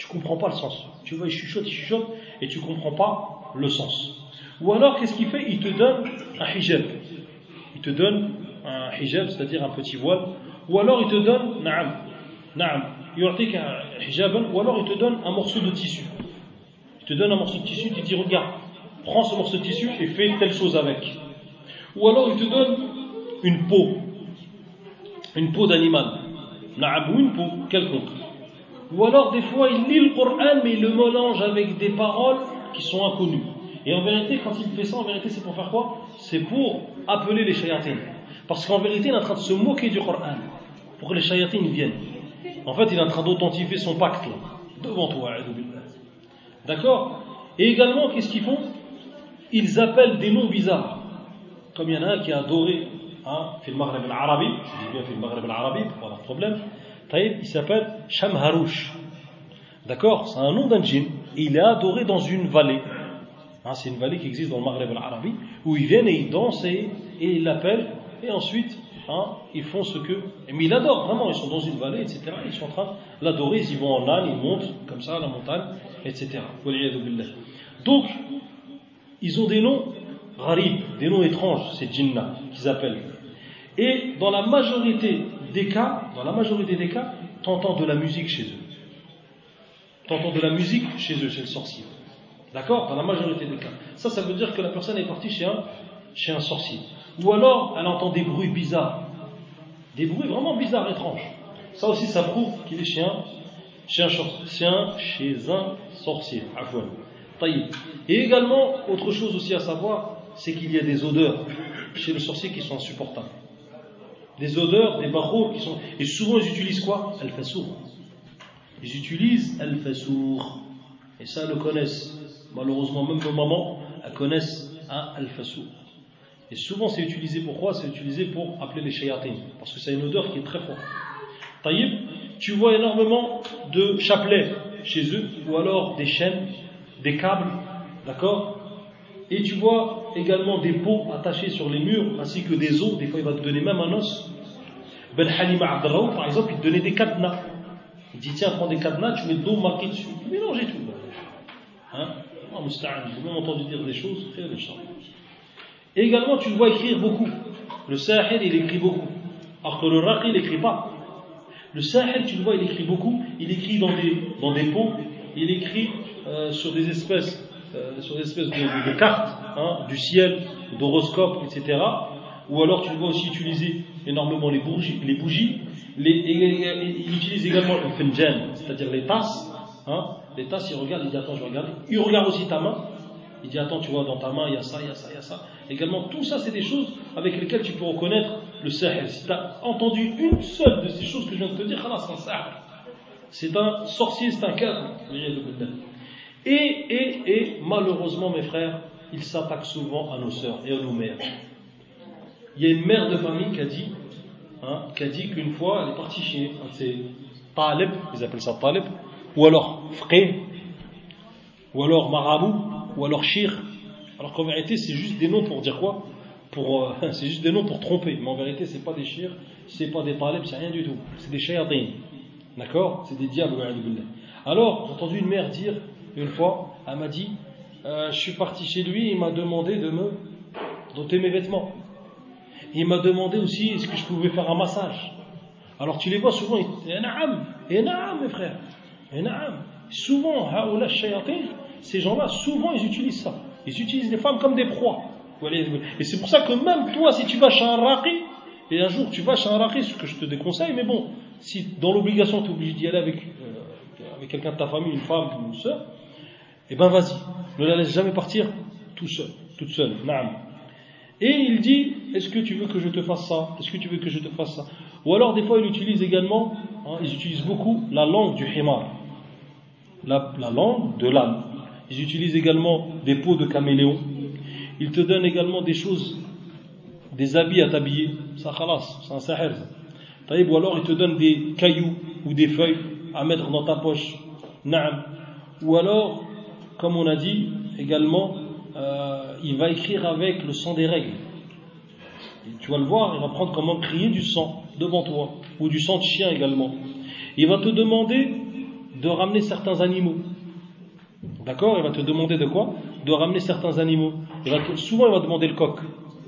tu comprends pas le sens. Tu vois, il chuchote, il chuchote, et tu comprends pas le sens. Ou alors, qu'est-ce qu'il fait? Il te donne un hijab. Il te donne un hijab, c'est-à-dire un petit voile, ou alors il te donne, na'am, na'am, yu'tik hijaban, ou alors il te donne un morceau de tissu. Il te donne un morceau de tissu, tu dis regarde, prends ce morceau de tissu et fais telle chose avec. Ou alors il te donne une peau, une peau d'animal, na'am, ou une peau quelconque. Ou alors des fois il lit le Coran mais il le mélange avec des paroles qui sont inconnues. Et en vérité, quand il fait ça, en vérité, c'est pour faire quoi? C'est pour appeler les shayatines. Parce qu'en vérité, il est en train de se moquer du Coran. Pour que les shayatines viennent. En fait, il est en train d'authentifier son pacte là, devant toi. D'accord? Et également, qu'est-ce qu'ils font? Ils appellent des noms bizarres. Comme il y en a un qui a adoré, hein, Maghreb al-Arabi, je dis bien al-Arabi, pour pas de problème. Il s'appelle Shamharouch. D'accord C'est un nom d'un djinn. Il est adoré dans une vallée. Hein, c'est une vallée qui existe dans le Maghreb al-Arabi, où ils viennent et ils dansent et, ils l'appellent, et ensuite hein, ils font ce que. Mais ils l'adorent, vraiment, ils sont dans une vallée, etc. Ils sont en train de l'adorer, ils y vont en âne, ils montent comme ça à la montagne, etc. Donc, ils ont des noms gharib, des noms étranges, ces djinnas qu'ils appellent. Et dans la majorité des cas, dans la majorité des cas, t'entends de la musique chez eux. T'entends de la musique chez eux, chez le sorcier. D'accord? Dans la majorité des cas. Ça, ça veut dire que la personne est partie chez un, chez un sorcier. Ou alors, elle entend des bruits bizarres. Des bruits vraiment bizarres, étranges. Ça aussi, ça prouve qu'il est chez un, chez un, chez un sorcier. Et également, autre chose aussi à savoir, c'est qu'il y a des odeurs chez le sorcier qui sont insupportables. Des odeurs, des barreaux qui sont. Et souvent, ils utilisent quoi Al-Fasour. Ils utilisent Al-Fasour. Et ça, le connaissent. Malheureusement, même nos mamans, elles connaissent un al-fassou. Et souvent, c'est utilisé pourquoi C'est utilisé pour appeler les shayatines. Parce que c'est une odeur qui est très forte. Taïb, tu vois énormément de chapelets chez eux, ou alors des chaînes, des câbles, d'accord Et tu vois également des pots attachés sur les murs, ainsi que des os. Des fois, il va te donner même un os. Ben Halima Abdelraouf, par exemple, il donnait des cadenas. Il dit Tiens, prends des cadenas, tu mets de l'eau marquée dessus. Mélangez tout. Hein? J'ai même entendu dire des choses, très Et également, tu le vois écrire beaucoup. Le Sahel, il écrit beaucoup. Alors que le Raqi, il n'écrit pas. Le Sahel, tu le vois, il écrit beaucoup. Il écrit dans des, dans des pots. Il écrit euh, sur des espèces, euh, sur des espèces de, cartes, hein, du ciel, d'horoscopes, etc. Ou alors, tu le vois aussi utiliser énormément les bougies. Les bougies. Les, il utilise également le fenjan, c'est-à-dire les tasses. Hein, les tasses, il regarde, il dit Attends, je regarde. Il regarde aussi ta main. Il dit Attends, tu vois, dans ta main, il y a ça, il y a ça, il y a ça. Également, tout ça, c'est des choses avec lesquelles tu peux reconnaître le sahel. Si tu as entendu une seule de ces choses que je viens de te dire, c'est un sahel. C'est un sorcier, c'est un cadre. Et, et, et, malheureusement, mes frères, il s'attaque souvent à nos sœurs et à nos mères. Il y a une mère de famille qui a dit, hein, qui a dit qu'une fois, elle est partie chez un de ses talib, ils appellent ça talib, ou alors fqih, ou alors marabout, ou alors shir. Alors qu'en vérité, c'est juste des noms pour dire quoi? Pour, euh, C'est juste des noms pour tromper. Mais en vérité, c'est pas des shir, c'est pas des talibs, c'est rien du tout. C'est des shayatines. D'accord? C'est des diables. Alors, j'ai entendu une mère dire une fois, elle m'a dit euh, Je suis parti chez lui, il m'a demandé de me doter mes vêtements. Il m'a demandé aussi est-ce que je pouvais faire un massage? Alors tu les vois souvent, et naam, et naam, mes frères. Et souvent, ces gens-là, souvent ils utilisent ça. Ils utilisent les femmes comme des proies. Et c'est pour ça que même toi, si tu vas chez un raqi, et un jour tu vas chez un raqi, ce que je te déconseille, mais bon, si dans l'obligation tu es obligé d'y aller avec, euh, avec quelqu'un de ta famille, une femme une soeur, eh ben vas-y, ne la laisse jamais partir tout seul, toute seule. Et il dit, est-ce que tu veux que je te fasse ça? Est-ce que tu veux que je te fasse ça? Ou alors des fois il utilise également, hein, ils utilisent beaucoup la langue du himar la, langue de l'âne. Ils utilisent également des peaux de caméléon. Ils te donnent également des choses, des habits à t'habiller. Ça, khalas, c'est un sahel. Ou alors ils te donnent des cailloux ou des feuilles à mettre dans ta poche. Naam. Ou alors, comme on a dit également, euh, il va écrire avec le sang des règles. tu vas le voir, il va prendre comment crier du sang devant toi, ou du sang de chien également. Il va te demander de ramener certains animaux. D'accord? Il va te demander de quoi? De ramener certains animaux. souvent, il va demander le coq.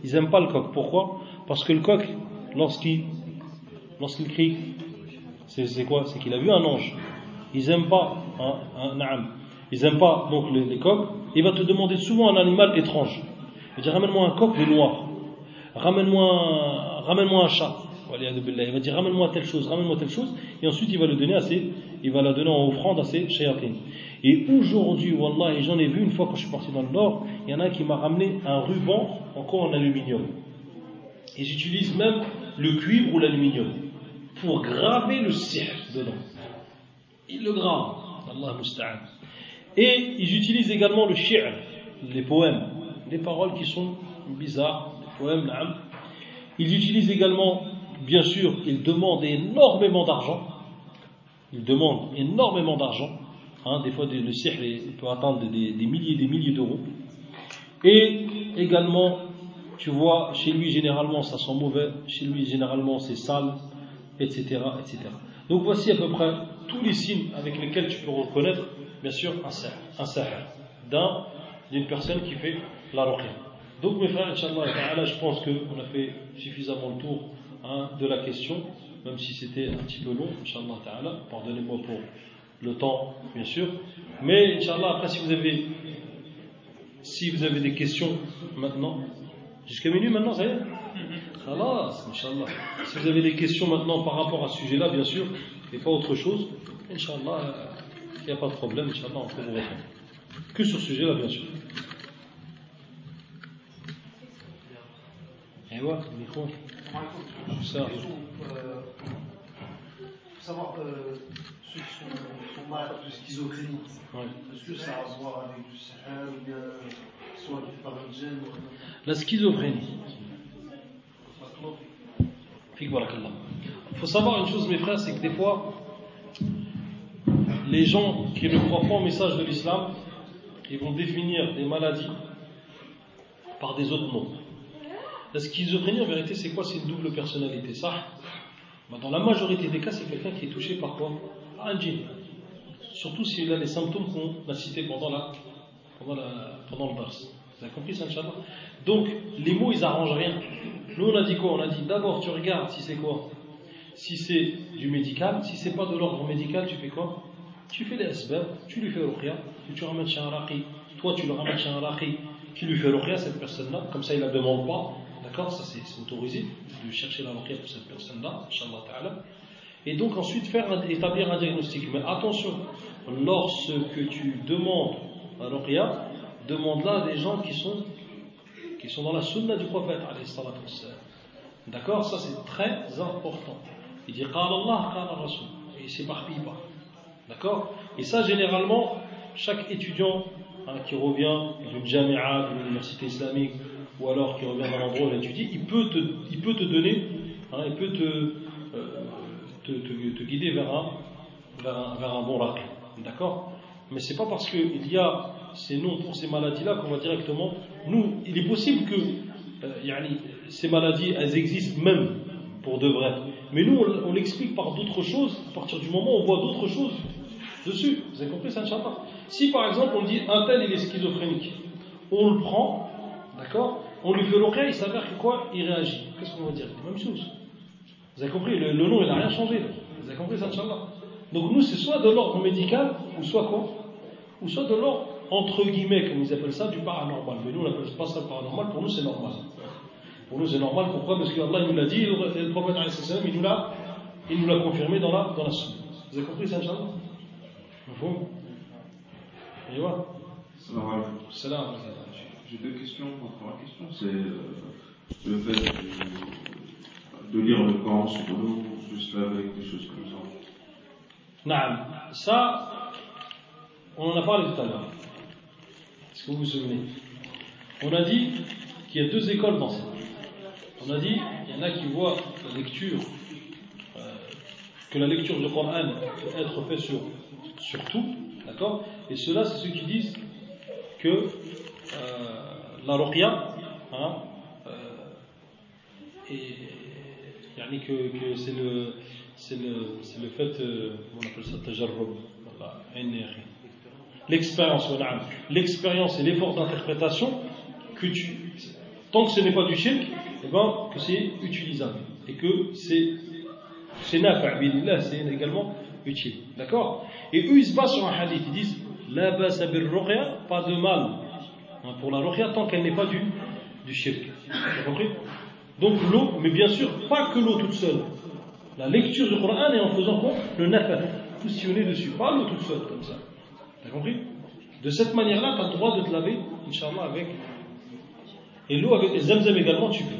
Ils n'aiment pas le coq. Pourquoi? Parce que le coq, lorsqu'il crie, c'est quoi? C'est qu'il a vu un ange. Ils n'aiment pas un, un, Ils n'aiment pas donc les, coqs. Il va te demander souvent un animal étrange. Il va dire ramène-moi un coq de noir. Ramène-moi ramène un chat. Il va dire ramène-moi telle chose, ramène-moi telle chose. Et ensuite il va le donner à ses, il va la donner en offrande à ses shayatines. Et aujourd'hui, Wallah, et j'en ai vu une fois quand je suis parti dans le nord, il y en a un qui m'a ramené un ruban encore en aluminium. Et j'utilise même le cuivre ou l'aluminium pour graver le sihr dedans. Il le grave, Allah musta'an. Et ils utilisent également le shi'r, les poèmes, des paroles qui sont bizarres, des poèmes, na'am. Ils utilisent également, bien sûr, ils demandent énormément d'argent. Ils demandent énormément d'argent. Hein, des fois, le sihr peut atteindre des, des milliers et des milliers d'euros. Et également, tu vois, chez lui, généralement, ça sent mauvais. Chez lui, généralement, c'est sale etc., etc. Donc voici à peu près tous les signes avec lesquels tu peux reconnaître, bien sûr, un sahar, un d'un, d'une personne qui fait la ruqya. Donc mes frères, Inch'Allah, je pense qu'on a fait suffisamment le tour hein, de la question, même si c'était un petit peu long, Inch'Allah, pardonnez-moi pour le temps, bien sûr. Mais Inch'Allah, après, si vous avez, si vous avez des questions maintenant, jusqu'à minuit maintenant, ça y est? Si vous avez des questions maintenant par rapport à ce sujet-là, bien sûr, et pas autre chose, Inch'Allah, il n'y a pas de problème, Inch'Allah, on peut vous répondre. Que sur ce sujet-là, bien sûr. Et voilà, micro. Ça. Euh, savoir euh, ceux qui sont, malades de schizophrénie, est-ce que ça a à voir avec du sahel ou bien soit par un gène La schizophrénie, il faut savoir une chose, mes frères, c'est que des fois, les gens qui ne croient pas au message de l'islam, ils vont définir des maladies par des autres noms. La schizophrénie, en vérité, c'est quoi? C'est une double personnalité, ça bah, Dans la majorité des cas, c'est quelqu'un qui est touché par quoi? Par un djinn. Surtout s'il a les symptômes qu'on a cités pendant, la, pendant, le verse. Vous avez compris ça, Inch'Allah? Donc, les mots, ils arrangent rien. Nous, on a dit quoi? On a dit d'abord, tu regardes si c'est quoi? Si c'est du médical, si c'est pas de l'ordre médical, tu fais quoi? Tu fais des asbab, tu lui fais ruqya, et tu ramènes chez un raqi. Toi, tu le ramènes chez un raqi qui lui fait ruqya, cette personne-là, comme ça, il la demande pas. D'accord? Ça, c'est autorisé de chercher la ruqya pour cette personne-là, Inch'Allah ta'ala. Et donc, ensuite, faire établir un diagnostic. Mais attention, lorsque tu demandes un ruqya, demande-la à des gens qui sont qui sont dans la sunna du prophète. D'accord? Ça c'est très important. Il dit Allah, Qala Rasul. Et il s'éparpille pas. D'accord? Et ça, généralement, chaque étudiant hein, qui revient d'une jamia, d'une université islamique, ou alors qui revient d'un endroit où il étudie, il peut te, il peut te donner, hein, il peut te, euh, te, te, guider vers un, vers un, bon raqi. D'accord? Mais c'est pas parce qu'il y a ces noms pour ces maladies-là qu'on va directement. Nous, il est possible que euh, ces maladies, elles existent même pour de vrai. Mais nous, on, l'explique par d'autres choses, à partir du moment où on voit d'autres choses dessus. Vous avez compris ça, Inch'Allah Si par exemple on dit un tel il est schizophrénique, on le prend, d'accord On lui fait l'oreille, il s'avère que quoi? Il réagit. Qu'est-ce qu'on va dire? Même chose. Vous avez compris le, nom, il n'a rien changé. Vous avez compris ça, Inch'Allah Donc nous, c'est soit de l'ordre médical, ou soit quoi? Ou soit de l'ordre entre guillemets, comme ils appellent ça, du paranormal. Mais nous, on n'appelle pas ça paranormal, pour nous, c'est normal. Pour nous, c'est normal. Pourquoi? Parce qu'Allah nous l'a dit, le, prophète, il nous l'a, il nous l'a confirmé dans la, dans la Vous avez compris ça, Inch'Allah Vous voilà. Salam. J'ai deux questions. La première question, c'est euh, le fait de, de, lire le Coran sur l'eau, juste avec des choses comme ça. Non, ça, on en a parlé tout à l'heure. Est-ce que vous vous souvenez? On a dit qu'il y a deux écoles dans ça. On a dit qu'il y en a qui voient la lecture, euh, que la lecture du Coran peut être faite sur, sur tout, d'accord? Et ceux-là, c'est ceux qui disent que euh, la ruqya, hein, euh, et, que, que c'est le, c'est le, le fait, euh, on appelle ça tajarrub, l'expérience, l'expérience et l'effort d'interprétation, que tu, tant que ce n'est pas du shirk, eh ben, que c'est utilisable et que c'est c'est là c'est également utile. D'accord? Et eux, ils se basent sur un hadith. Ils disent La pas de mal pour la ruqya tant qu'elle n'est pas du, du shirk. Compris Donc l'eau, mais bien sûr, pas que l'eau toute seule. La lecture du Coran est en faisant quoi? Le nafat. Fusionner dessus. Pas l'eau toute seule comme ça. T'as compris? De cette manière-là, tu as le droit de te laver, Inch'Allah, avec. Et l'eau avec les zamzam également, tu peux.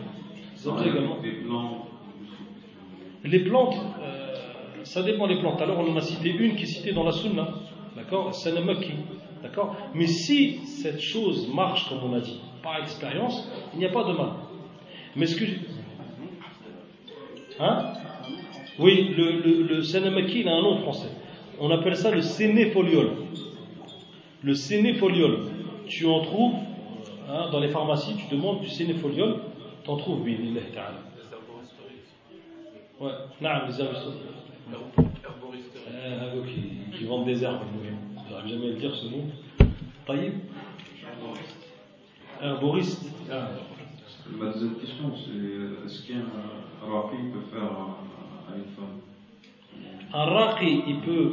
Zamzam également. Les plantes, euh, ça dépend des plantes. Alors on en a cité une qui est citée dans la Sunna, d'accord Sanamaki, d'accord Mais si cette chose marche, comme on a dit, par expérience, il n'y a pas de mal. Mais ce que. Hein? Oui, le, le, le il a un nom français. On appelle ça le sénéfoliol. Le sénéfoliol, tu en trouves hein, dans les pharmacies, tu demandes du sénéfoliol, tu en trouves, oui, Ouais, non, les herboristeries. Euh, qui, qui vendent des herbes. J'arrive jamais à le dire ce mot. Taïb Herboriste. Ah. Ma deuxième question, c'est est-ce qu'un raqi peut faire à une femme Un raqi, il peut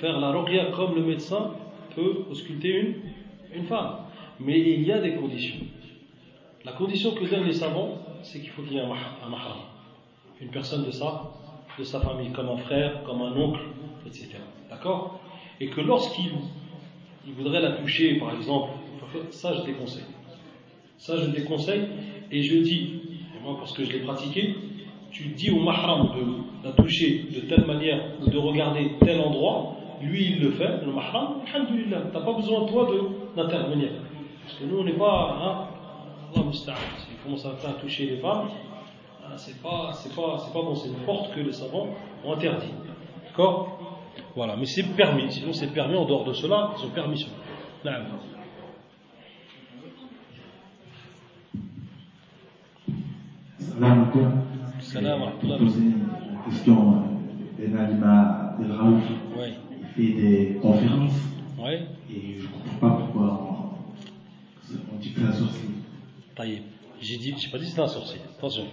faire la ruqya comme le médecin peut ausculter une, une femme. Mais il y a des conditions. La condition que donnent les savants, c'est qu'il faut qu'il y ait un mahram une personne de sa, de sa famille, comme un frère, comme un oncle, etc. D'accord? Et que lorsqu'il il voudrait la toucher, par exemple, ça je déconseille. Ça je déconseille et je dis, et moi parce que je l'ai pratiqué, tu dis au mahram de la toucher de telle manière ou de regarder tel endroit, lui il le fait, le mahram, alhamdulillah, t'as pas besoin toi d'intervenir. Parce que nous on n'est pas, hein, Allah il commence à toucher les femmes, c'est pas, c'est pas, c'est pas bon, c'est une porte que les savants ont interdit. D'accord? Voilà, mais c'est permis. Sinon, c'est permis en dehors de cela, ils ont permission. Salam Salam poser une question d'Enalima Raouf. Oui. Il fait des conférences. Oui. Et je ne comprends pas pourquoi on, dit que c'est un sorcier. J'ai dit, j'ai pas dit que c'était un sorcier. Attention.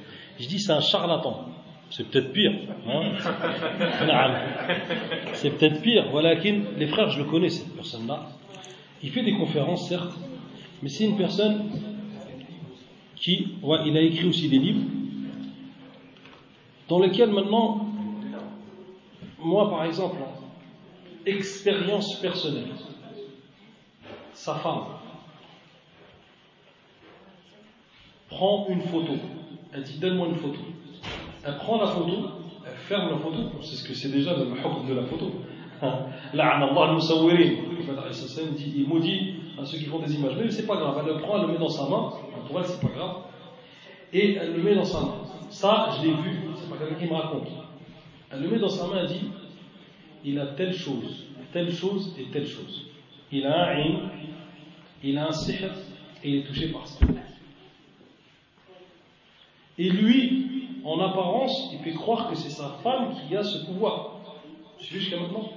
Je dis c'est un charlatan. C'est peut-être pire. Hein c'est peut-être pire. Voilà, les frères, je le connais, cette personne-là. Il fait des conférences, certes, mais c'est une personne qui, ouais, il a écrit aussi des livres, dans lesquels maintenant, moi par exemple, expérience personnelle, sa femme prend une photo elle dit donne-moi une photo. Elle prend la photo, elle ferme la photo, c'est ce que c'est déjà le hukm de la photo. La'an Allah al-musawwirin. Le dit, il maudit à ceux qui font des images. Mais c'est pas grave, elle le prend, elle le met dans sa main, pour elle c'est pas grave, et elle le met dans sa main. Ça, je l'ai vu, c'est pas quelqu'un qui me raconte. Elle le met dans sa main, elle dit, il a telle chose, telle chose et telle chose. Il a un in, il a un sihr, et il est touché par ça. Et lui, en apparence, il fait croire que c'est sa femme qui a ce pouvoir. C'est jusqu'à maintenant.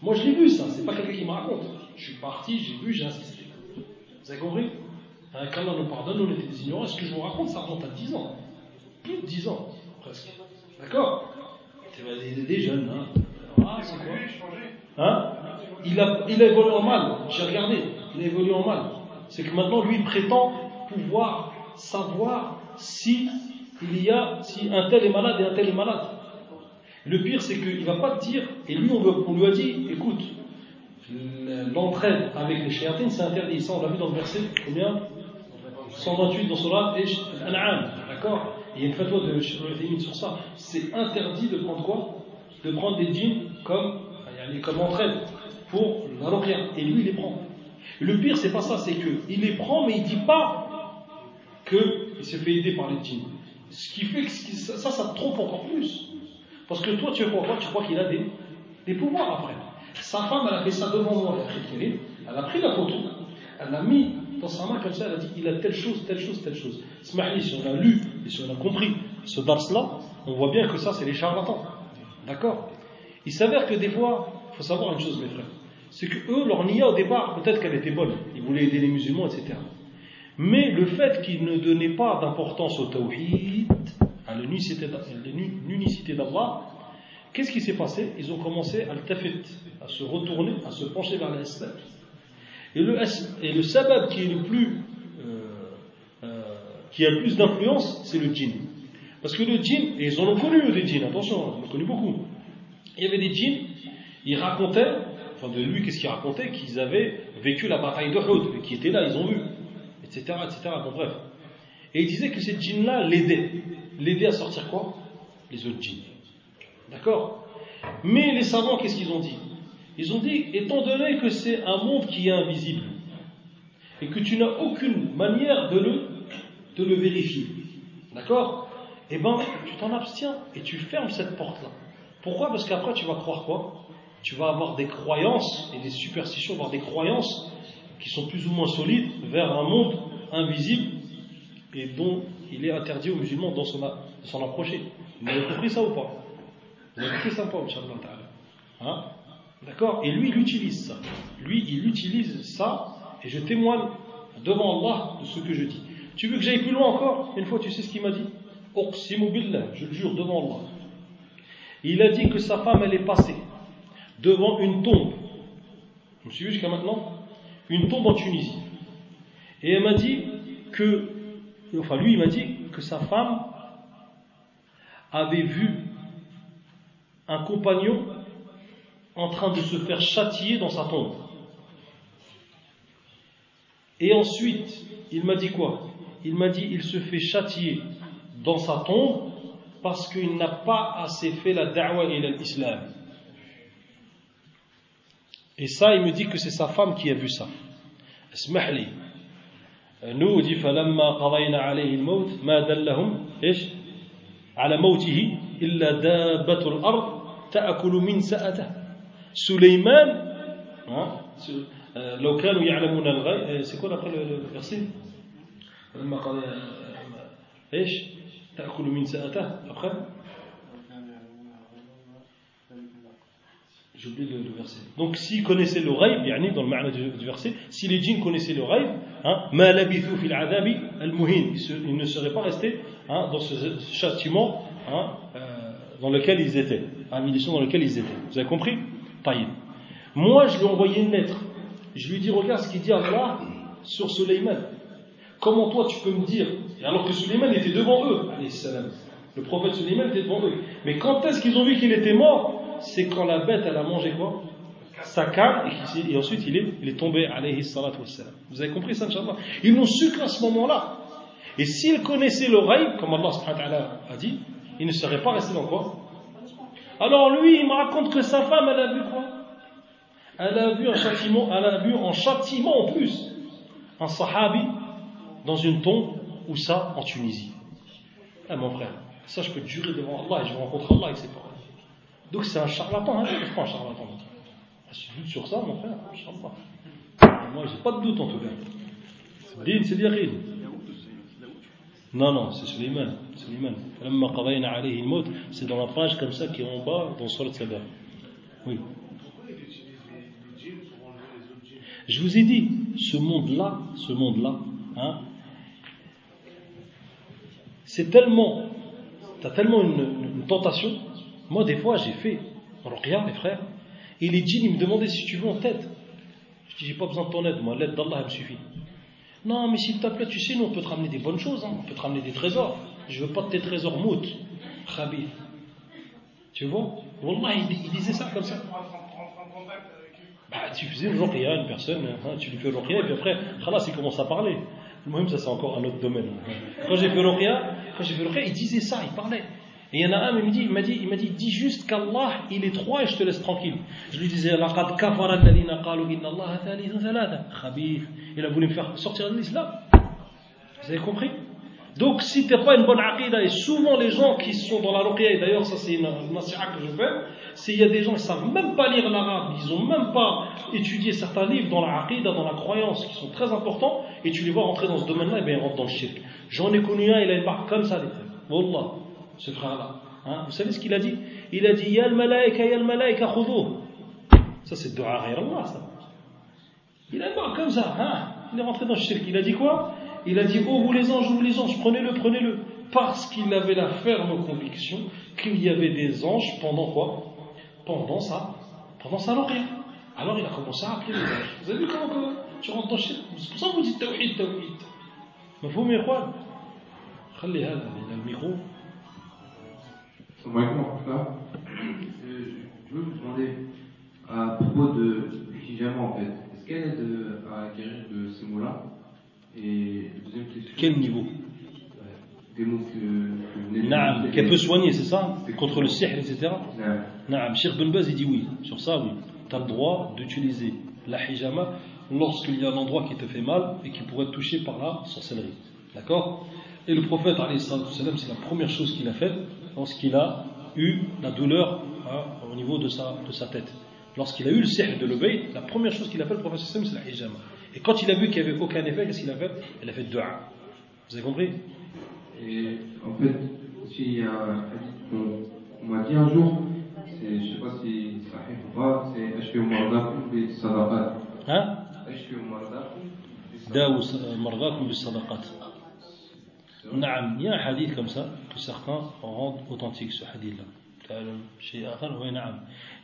Moi, je l'ai vu, ça. C'est pas quelqu'un qui me raconte. Je suis parti, j'ai vu, j'ai insisté. Vous avez compris? Hein, Qu'Allah nous pardonne, on était des ignorants. Ce que je vous raconte, ça remonte à 10 ans? Plus de 10 ans, presque. D'accord? Des, des jeunes, hein. Ah, c'est quoi? Hein? Il a, il a évolué en mal. J'ai regardé. Il a évolué en mal. C'est que maintenant, lui, prétend pouvoir savoir si il y a si un tel est malade et un tel est malade. Le pire, c'est qu'il ne va pas te dire, et lui, on, lui a dit, écoute, l'entraide avec les chéatines, c'est interdit. Ça, on l'a vu dans le verset, combien? 128 dans Surat et d'accord? Il y a une fatwa de sur ça. C'est interdit de prendre quoi? De prendre des djinns comme, comme entraide pour la ruqya. Et lui, il les prend. le pire, c'est pas ça, c'est qu'il les prend, mais il dit pas qu'il se fait aider par les djinns. Ce qui fait que ça, ça te trompe encore plus. Parce que toi, tu crois Tu crois qu'il a des, des pouvoirs après. Sa femme, elle a fait ça devant moi, elle a pris la photo, elle l'a mis dans sa main comme ça, elle a dit il a telle chose, telle chose, telle chose. Smahli, si on a lu et si on a compris ce dars-là, on voit bien que ça, c'est les charlatans. D'accord? Il s'avère que des fois, il faut savoir une chose, mes frères, c'est que eux, leur nia au départ, peut-être qu'elle était bonne, ils voulaient aider les musulmans, etc. Mais le fait qu'ils ne donnaient pas d'importance au tawhid, à l'unicité d'Allah, qu'est-ce qui s'est passé? Ils ont commencé à le tafit, à se retourner, à se pencher vers l'islam. Et le, et le sabab qui est le plus, euh, euh, qui a le plus d'influence, c'est le djinn. Parce que le djinn, et ils en ont connu des djinns, attention, ils en ont connu beaucoup. Il y avait des djinns, ils racontaient, enfin de lui, qu'est-ce qu'il racontait Qu'ils avaient vécu la bataille de Houd, qui étaient là, ils ont vu, etc. etc. Bon, bref. Et il disait que ces djinns-là l'aidaient. L'aidaient à sortir quoi? Les autres djinns. D'accord? Mais les savants, qu'est-ce qu'ils ont dit? Ils ont dit, étant donné que c'est un monde qui est invisible, et que tu n'as aucune manière de le, de le vérifier, d'accord? Eh bien, tu t'en abstiens et tu fermes cette porte-là. Pourquoi? Parce qu'après, tu vas croire quoi? Tu vas avoir des croyances et des superstitions, voire des croyances qui sont plus ou moins solides vers un monde invisible et dont il est interdit aux musulmans de s'en approcher. Vous avez compris ça ou pas Vous avez compris ça ou pas, hein D'accord Et lui, il utilise ça. Lui, il utilise ça, et je témoigne devant Allah de ce que je dis. Tu veux que j'aille plus loin encore Une fois, tu sais ce qu'il m'a dit je le jure devant Allah. Il a dit que sa femme, elle est passée devant une tombe. Vous me suivez jusqu'à maintenant Une tombe en Tunisie. Et elle m'a dit que, enfin lui, il m'a dit que sa femme avait vu un compagnon en train de se faire châtier dans sa tombe. Et ensuite, il m'a dit quoi? Il m'a dit il se fait châtier dans sa tombe parce qu'il n'a pas assez fait la da'wa et l'islam. Et ça, il me dit que c'est sa femme qui a vu ça. اسمح لي نودي فلما قضينا عليه الموت ما دلهم إيش على موته الا دابة الأرض تاكل من سأته سليمان لو كانوا يعلمون الغيب سيكون le verset? لما قضى إيش تأكل من سأته après J'oublie le, verset. Donc, s'ils connaissaient le rêve, yani, dans le ma'na du, du, verset, si les djinns connaissaient le rêve, hein, ils ne seraient pas restés hein, dans ce châtiment hein, euh, dans lequel ils étaient, à dans lequel ils étaient. Vous avez compris? Taïb. Moi, je lui ai envoyé une lettre. Je lui ai dit, regarde ce qu'il dit Allah sur Suleiman. Comment toi tu peux me dire Alors que Suleiman était devant eux, le prophète Suleiman était devant eux. Mais quand est-ce qu'ils ont vu qu'il était mort? C'est quand la bête elle a mangé quoi? Sa canne et, et, ensuite il est, tombé. Vous avez compris ça, Inch'Allah? Ils n'ont su qu'à ce moment-là. Et s'ils connaissaient le comme Allah subhanahu wa a dit, ils ne seraient pas restés dans quoi? Alors lui, il me raconte que sa femme, elle a vu quoi? Elle a vu un châtiment, elle a vu en châtiment en plus, un sahabi dans une tombe, ou ça, en Tunisie. Eh mon frère, ça je peux te jurer devant Allah et je rencontre Allah avec ses paroles. Donc c'est un charlatan, hein, un charlatan. Si tu doutes sur ça, mon frère, pas. Moi, j'ai pas de doute en tout cas. Din, c'est yaqin. Non, non, c'est Suleiman. Suleiman. C'est dans la page comme ça qui est en bas dans Surat Sadar. Oui. Je vous ai dit, ce monde-là, ce monde-là, hein, c'est tellement, tu as tellement une tentation moi, des fois, j'ai fait Ruqya, mes frères, et les djinns, ils me demandaient si tu veux en tête. Je dis, j'ai pas besoin de ton aide, moi, l'aide d'Allah, elle me suffit. Non, mais s'il te plaît, tu sais, nous, on peut te ramener des bonnes choses, hein. on peut te ramener des trésors. Je veux pas de tes trésors mout, khabith. Tu vois? Wallah, il, disait ça comme ça. Bah, tu faisais le ruqya, une personne, hein, tu lui fais le ruqya, et puis après, khalas, il commence à parler. Moi-même, ça, c'est encore un autre domaine. Quand j'ai fait le ruqya, quand j'ai fait ruqya, il disait ça, il parlait. Et il y en a un, il m'a dit, il m'a dit, il m'a dit, dis juste qu'Allah, il est trois et je te laisse tranquille. Je lui disais, laqad qalu inna Allah. Il a voulu me faire sortir de l'islam. Vous avez compris? Donc, si tu n'as pas une bonne aqidah, et souvent les gens qui sont dans la ruqya, et d'ailleurs, ça c'est une, une que je fais, c'est il y a des gens qui ne savent même pas lire l'arabe, ils n'ont même pas étudié certains livres dans la aqidah, dans la croyance, qui sont très importants, et tu les vois rentrer dans ce domaine-là, et bien ils rentrent dans le shirk. J'en ai connu un, il a une marque comme ça, les frères ce frère-là. Hein Vous savez ce qu'il a dit Il a dit Ya al-malaika, ya al-malaika, khudouh. Ça, c'est dua Allah, ça. Il a pas comme ça. Hein il est rentré dans le shirk. Il a dit quoi il a dit Oh, vous les anges, vous les anges, prenez-le, prenez-le. Parce qu'il avait la ferme conviction qu'il y avait des anges pendant quoi Pendant ça, pendant ça, alors Alors il a commencé à appeler les anges. Vous avez vu comment tu rentres dans C'est pour ça que vous dites Tawhid, Tawhid. مفهوم يا اخوان خلي هذا le micro je veux vous demander à propos de hijama en fait, est-ce qu'elle aide à guérir de ces mots-là Et deuxième question. Quel niveau? Des mots que, que qu'elle peut soigner, c'est ça? Contre le sihr, etc. Naam, Cheikh Ben Baz, il dit oui. Sur ça, oui. Tu as le droit d'utiliser la hijama lorsqu'il y a un endroit qui te fait mal et qui pourrait être touché par la sorcellerie. D'accord? Et le prophète, c'est la première chose qu'il a faite lorsqu'il a eu la douleur hein, au niveau de sa, de sa tête. Lorsqu'il a eu le sihr de l'obéi, la première chose qu'il a fait, le prophète c'est la hijama. Et quand il a vu qu'il n'y avait aucun effet, qu'est-ce qu'il a fait? Il a fait dua. Vous avez compris? Et en fait, s'il y a un hadith qu'on m'a dit un jour, je ne sais pas si ça arrive ou pas, c'est Ashfi Mardakum bi sadaqat. Hein? Ashfi Mardakum bi sadaqat. Il y a un hadith comme ça que certains rendent authentique, ce hadith-là.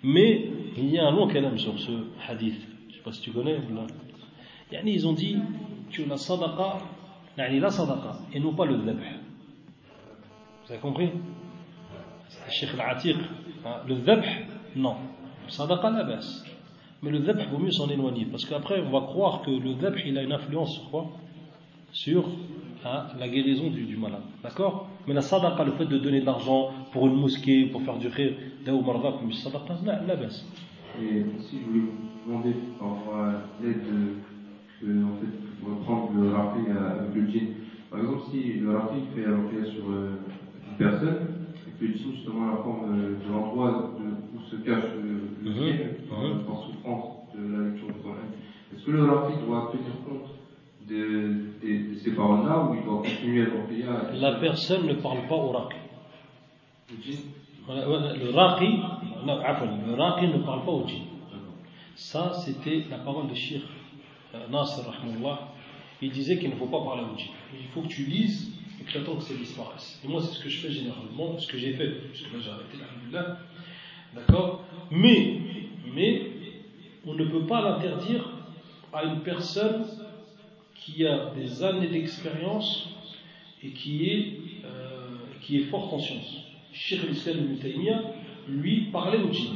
Mais il y a un long kalam sur ce hadith. Je ne sais pas si tu connais là. Ils ont dit que la sadaqa, la sadaqa, et non pas le dhabh. Vous avez compris? Cheikh al-Atiq, hein, le dhabh, non. Sadaqa la basse. Mais le dhabh, vaut mieux s'en éloigner. Parce qu'après, on va croire que le dhabh, il a une influence sur quoi? Sur Hein, la guérison du, du malade. D'accord? Mais la sadaqa, le fait de donner de l'argent pour une mosquée, pour faire du khir, daou marda, comme sadaqa, la baisse. Et si je voulais vous demander par l'aide de, en fait, pour reprendre le raqi avec le djinn. Par exemple, si le raqi fait un sur euh, une personne, et que le djinn, justement, la forme euh, de l'endroit où se cache le, le djinn, mm par souffrance de la lecture du Coran, est-ce que le raqi doit tenir compte de, ces paroles-là ou il doit continuer à La personne ne parle pas au raqi. Le raqi, non, le raqi ne parle pas au djinn. Ça, c'était la parole de Shir euh, Nasr, il disait qu'il ne faut pas parler au djinn. Il faut que tu lises et que tu attends que ça disparaisse. Et moi, c'est ce que je fais généralement, ce que j'ai fait, parce que là j'ai arrêté, D'accord? Mais, mais, on ne peut pas l'interdire à une personne qui a des années d'expérience et qui est, euh, fort en sciences. Cheikh l'Islam ibn lui, parlait au djinn.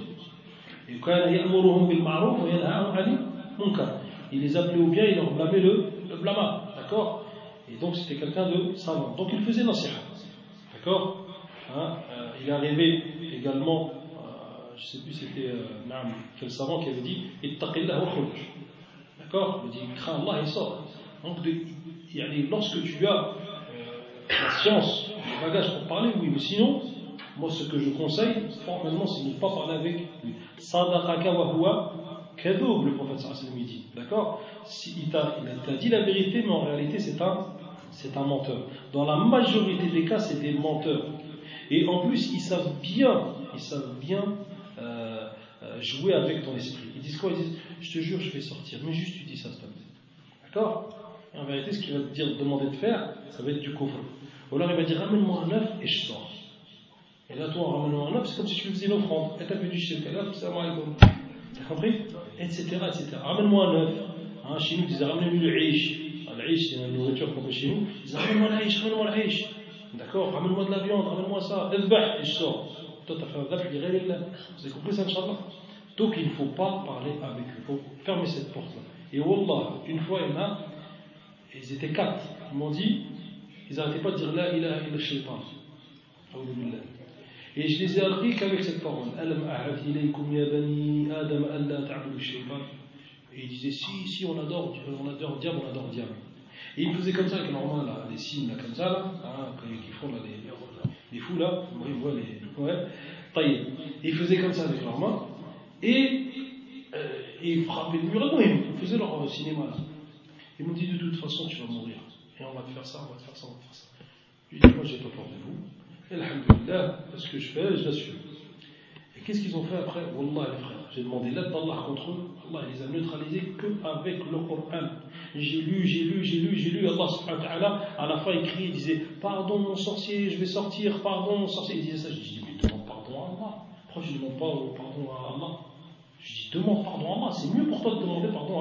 Il les appelait au bien, il leur blâmait le, le blâma. D'accord? Et donc c'était quelqu'un de savant. Donc il faisait nasiha. D'accord? Hein? Euh, Il est arrivé également, euh, je ne sais plus c'était euh, quel savant qui avait dit D'accord? Il dit crains Allah et sort. Donc, lorsque tu as euh, la science, le bagage pour parler, oui, mais sinon, moi ce que je conseille, formellement, c'est de ne pas parler avec lui. Sadaqaka wa huwa kadoub, le prophète sallallahu dit. D'accord? Il t'a dit la vérité, mais en réalité, c'est un, un menteur. Dans la majorité des cas, c'est des menteurs. Et en plus, ils savent bien, ils savent bien euh, euh, jouer avec ton esprit. Ils disent quoi? Ils disent Je te jure, je vais sortir. Mais juste, tu dis ça, s'il te D'accord? En vérité, ce qu'il va te dire, demander de faire, ça va être du couvre. Ou alors il va dire ramène-moi un œuf et je sors. Et là, toi, ramène-moi un œuf, c'est comme si tu faisais une offrande. Et t'as fait du shirk, là, salam alaikum. T'as compris? Etc. etc. Ramène-moi un œuf. Hein, chez nous, ils disaient ramène-moi le riche. Ah, riche, c'est une nourriture qu'on fait chez nous. Ils disaient ramène-moi le riche, ramène-moi. D'accord Ramène-moi de la viande, ramène-moi ça. et je sors. Toi, t'as fait un daf, il là. Vous avez compris ça, Inch'Allah? Donc, il ne faut pas parler avec eux. Il faut fermer cette porte-là. Et Wallah, une fois, il y en a ils étaient quatre. Ils m'ont dit, ils n'arrêtaient pas de dire La ilaha illa shaitan. Et je les ai appris qu'avec cette parole. Alam a'ad ilaykum ya bani Adam alla ta'budu shaitan. Et ils disaient Si, si, on adore, on adore diable, on adore diable. Et ils faisaient comme ça avec leurs mains, là, des signes, là, comme ça, là, hein, qui font là, les, les fous, là, ils voient les. Ouais, taillés. Et ils faisaient comme ça avec leurs mains. Et, euh, et ils frappaient le mur, ils faisaient leur cinéma, là. Ils m'ont dit de toute façon tu vas mourir. Et on va te faire ça, on va te faire ça, on va te faire ça. Je lui ai dit, moi j'ai pas peur de vous. Et alhamdoulilah, ce que je fais, je l'assume. Et qu'est-ce qu'ils ont fait après? Wallah les frères. J'ai demandé l'aide d'Allah contre eux. Allah les a neutralisés qu'avec le Coran. J'ai lu, j'ai lu, j'ai lu, j'ai lu. Allah subhanahu wa ta'ala, à la fin, il criait, il disait Pardon mon sorcier, je vais sortir, pardon mon sorcier. Il disait ça. Dis Mais demande pardon à Allah. Pourquoi je ne demande pas pardon à Allah? Je dis Demande pardon à Allah. C'est mieux pour toi de demander pardon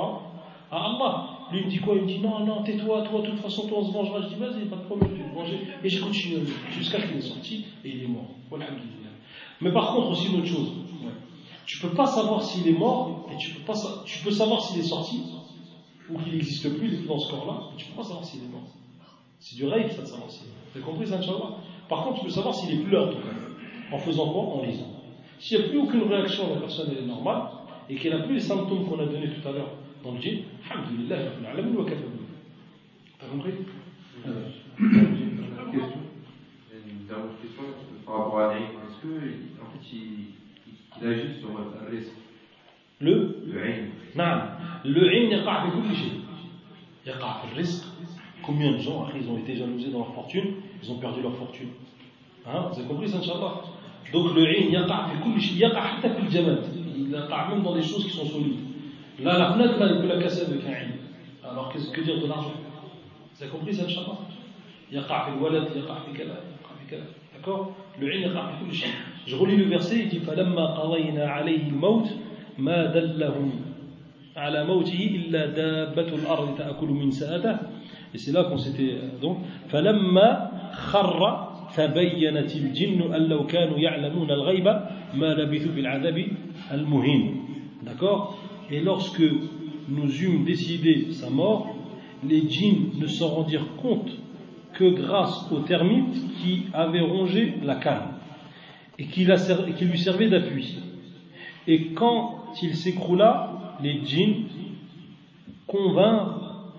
à Allah. Lui, il me dit quoi? Il me dit Non, non, tais-toi, toi, de toute façon, toi, on se vengera. Je dis Vas-y, pas de problème, je vais te venger. Et j'ai continué jusqu'à ce qu'il est sorti et il est mort. Mais par contre, aussi une autre chose. Tu peux pas savoir s'il est mort et tu peux, pas, tu peux savoir s'il est sorti ou qu'il n'existe plus, il est dans ce corps-là, mais tu peux pas savoir s'il est mort. C'est du rêve, ça, de savoir s'il est mort. Avez compris ça, Inch'Allah? Par contre, tu peux savoir s'il est plus là, en faisant quoi? En lisant. S'il n'y a plus aucune réaction, la personne elle est normale et qu'elle n'a plus les symptômes qu'on a donnés tout à l'heure dans le djinn, alhamdulillah, wa T'as compris? Euh, dernière question par rapport à l'Aïn. Est-ce que, en fait, il, agit sur le risque Le Le Aïn. Non. Le Aïn, il y a pas avec Il y a pas avec risque. Combien de gens, après, ils ont été jalousés dans leur fortune, ils ont perdu leur fortune. Hein Vous avez compris ça, Inch'Allah? Donc le Aïn, il y a pas de avec Il y a pas même dans les choses qui sont solides. Là, il peut la casser avec un aïn. Alors, qu'est-ce que dire de l'argent Vous avez compris ça, Inch'Allah يقع في الولد, يقع في كذا, يقع في كذا. D'accord Le aïn يقع في كل شيء. Je relis le verset, il dit فَلَمَّا قَضَيْنَا عَلَيْهِ الْمَوْتِ مَا دَلَّهُمْ على موته إلا دابة الأرض تأكل من سأته Et c'est là qu'on s'était donc فلما خر تبينت الجن أن لو كانوا يعلمون الغيب ما لبثوا في العذاب المهين D'accord Et lorsque nous eûmes décidé sa mort, les djinns ne s'en rendirent compte que grâce aux termites qui avaient rongé la canne et qui, lui servait d'appui. Et quand il s'écroula, les djinns convinrent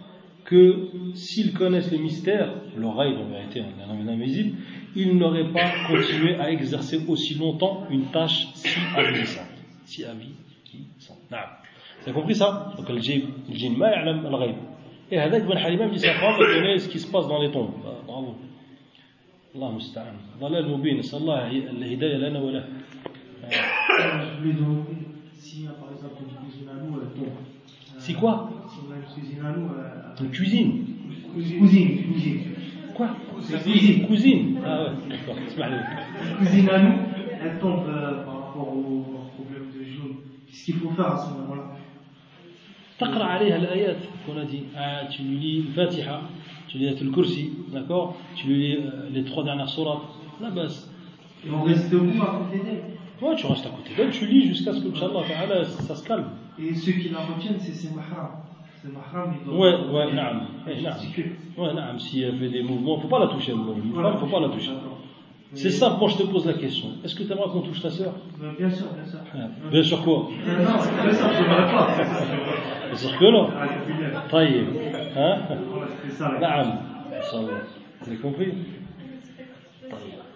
que s'ils connaissent les mystères, l'oreille en vérité invisible, ils n'auraient pas continué à exercer aussi longtemps une tâche si avisante. Si avisante. Vous avez compris ça Donc le djinn, le djinn, Et Hadak Ben Halima dit sa femme connaît ce qui se passe dans les tombes. Bravo. الله المستعان ضلال مبين نسأل الله الهداية لنا وله Si quoi Une cuisine. Cuisine, cuisine. Quoi Cuisine. Cuisine. Ah ouais, d'accord. Cuisine à nous, elle tombe euh, par rapport au problème de jaune. Qu'est-ce qu'il faut faire à ce moment-là تقرأ عليها الآيات. Ah, tu lui lis Fatiha tu lis le Kursi, d'accord Tu lis euh, les trois dernières sourates, la base. Et on reste debout à côté d'elle Ouais, tu restes à côté d'elle, tu lis jusqu'à ce que, Inch'Allah, ça se calme. Et ceux qui la retiennent, c'est ses mahram. C'est mahram, ils doivent. Ouais, ouais, naam. Ouais, naam, si elle fait des mouvements, il ne faut pas la toucher, il ne faut pas la toucher. C'est simple, moi je te pose la question. Est-ce que tu aimerais qu'on touche ta soeur Bien sûr, bien sûr. bien sûr quoi Non, bien sûr, je ne pas. Bien sûr que non. Taïe. Hein نعم Vous avez compris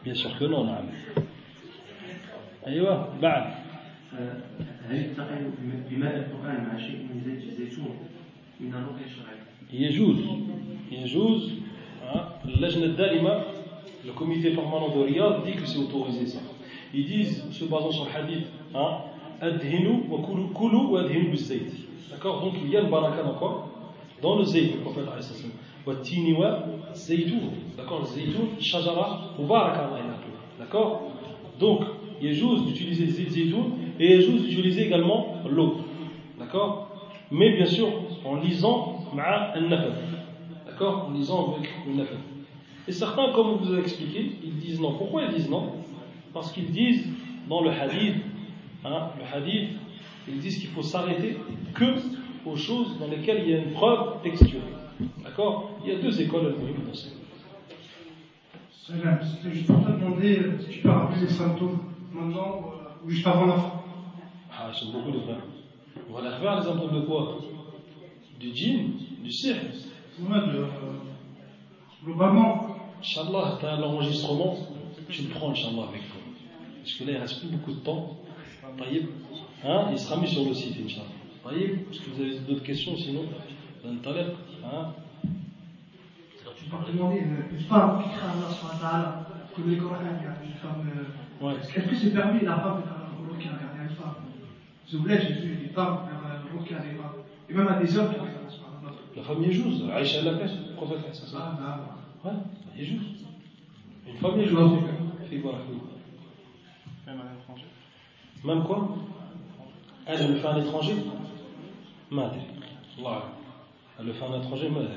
Bien sûr que non, نعم أيوة بعد هل يلتقي بماء القرآن مع شيء من زيت الزيتون من الرقية الشرعية؟ يجوز يجوز اللجنة الدائمة le comité permanent de Riyad dit que c'est autorisé ça. Ils disent, se basant sur le hadith, hein, adhinu wa kulu wa adhinu bizayt. D'accord? Donc il y a une baraka quoi? Dans le zayt, le prophète dit. Wa tini wa zaytoun. D'accord? Le zaytoun, shajara, mubaraka Allah D'accord? Donc, il est juste d'utiliser le zaytoun et il est juste d'utiliser également l'eau. D'accord? Mais bien sûr, en lisant ma'a al-nafad. D'accord? En lisant avec le nafad. Et certains, comme vous avez expliqué, ils disent non. Pourquoi ils disent non? Parce qu'ils disent dans le hadith, hein, le hadith, ils disent qu'il faut s'arrêter que aux choses dans lesquelles il y a une preuve textuelle. D'accord? Il y a deux écoles à dans ça. Je peux te demander si tu peux rappeler les symptômes maintenant ou juste avant la fin. Ah, j'aime beaucoup les frères. On va les faire les symptômes de quoi? Du djinn Du Ouais, de. Globalement, Inch'Allah, tu as l'enregistrement, tu le prends, Inch'Allah, avec toi. Parce que là, il ne reste plus beaucoup de temps. Hein? Il sera mis sur le site, Inch'Allah. Est-ce que vous avez d'autres questions sinon Dans le talent hein? Je te demander, n'est-ce pas un fikra Allah sur la comme les Coran, il y a une femme. Est-ce que c'est permis la femme de faire un qui a regardé une femme? Si vous voulez, j'ai vu des femmes faire un rukia à des femmes. Et même à des hommes qui ont fait La femme Yéjouz, Aïcha l'a fait, le prophète Ah, bah. Ouais, Yéjouz. Une femme Yéjouz. Fais voir, Même à l'étranger. Même quoi Elle, elle le fait à l'étranger Madre. Elle le fait à l'étranger, madre.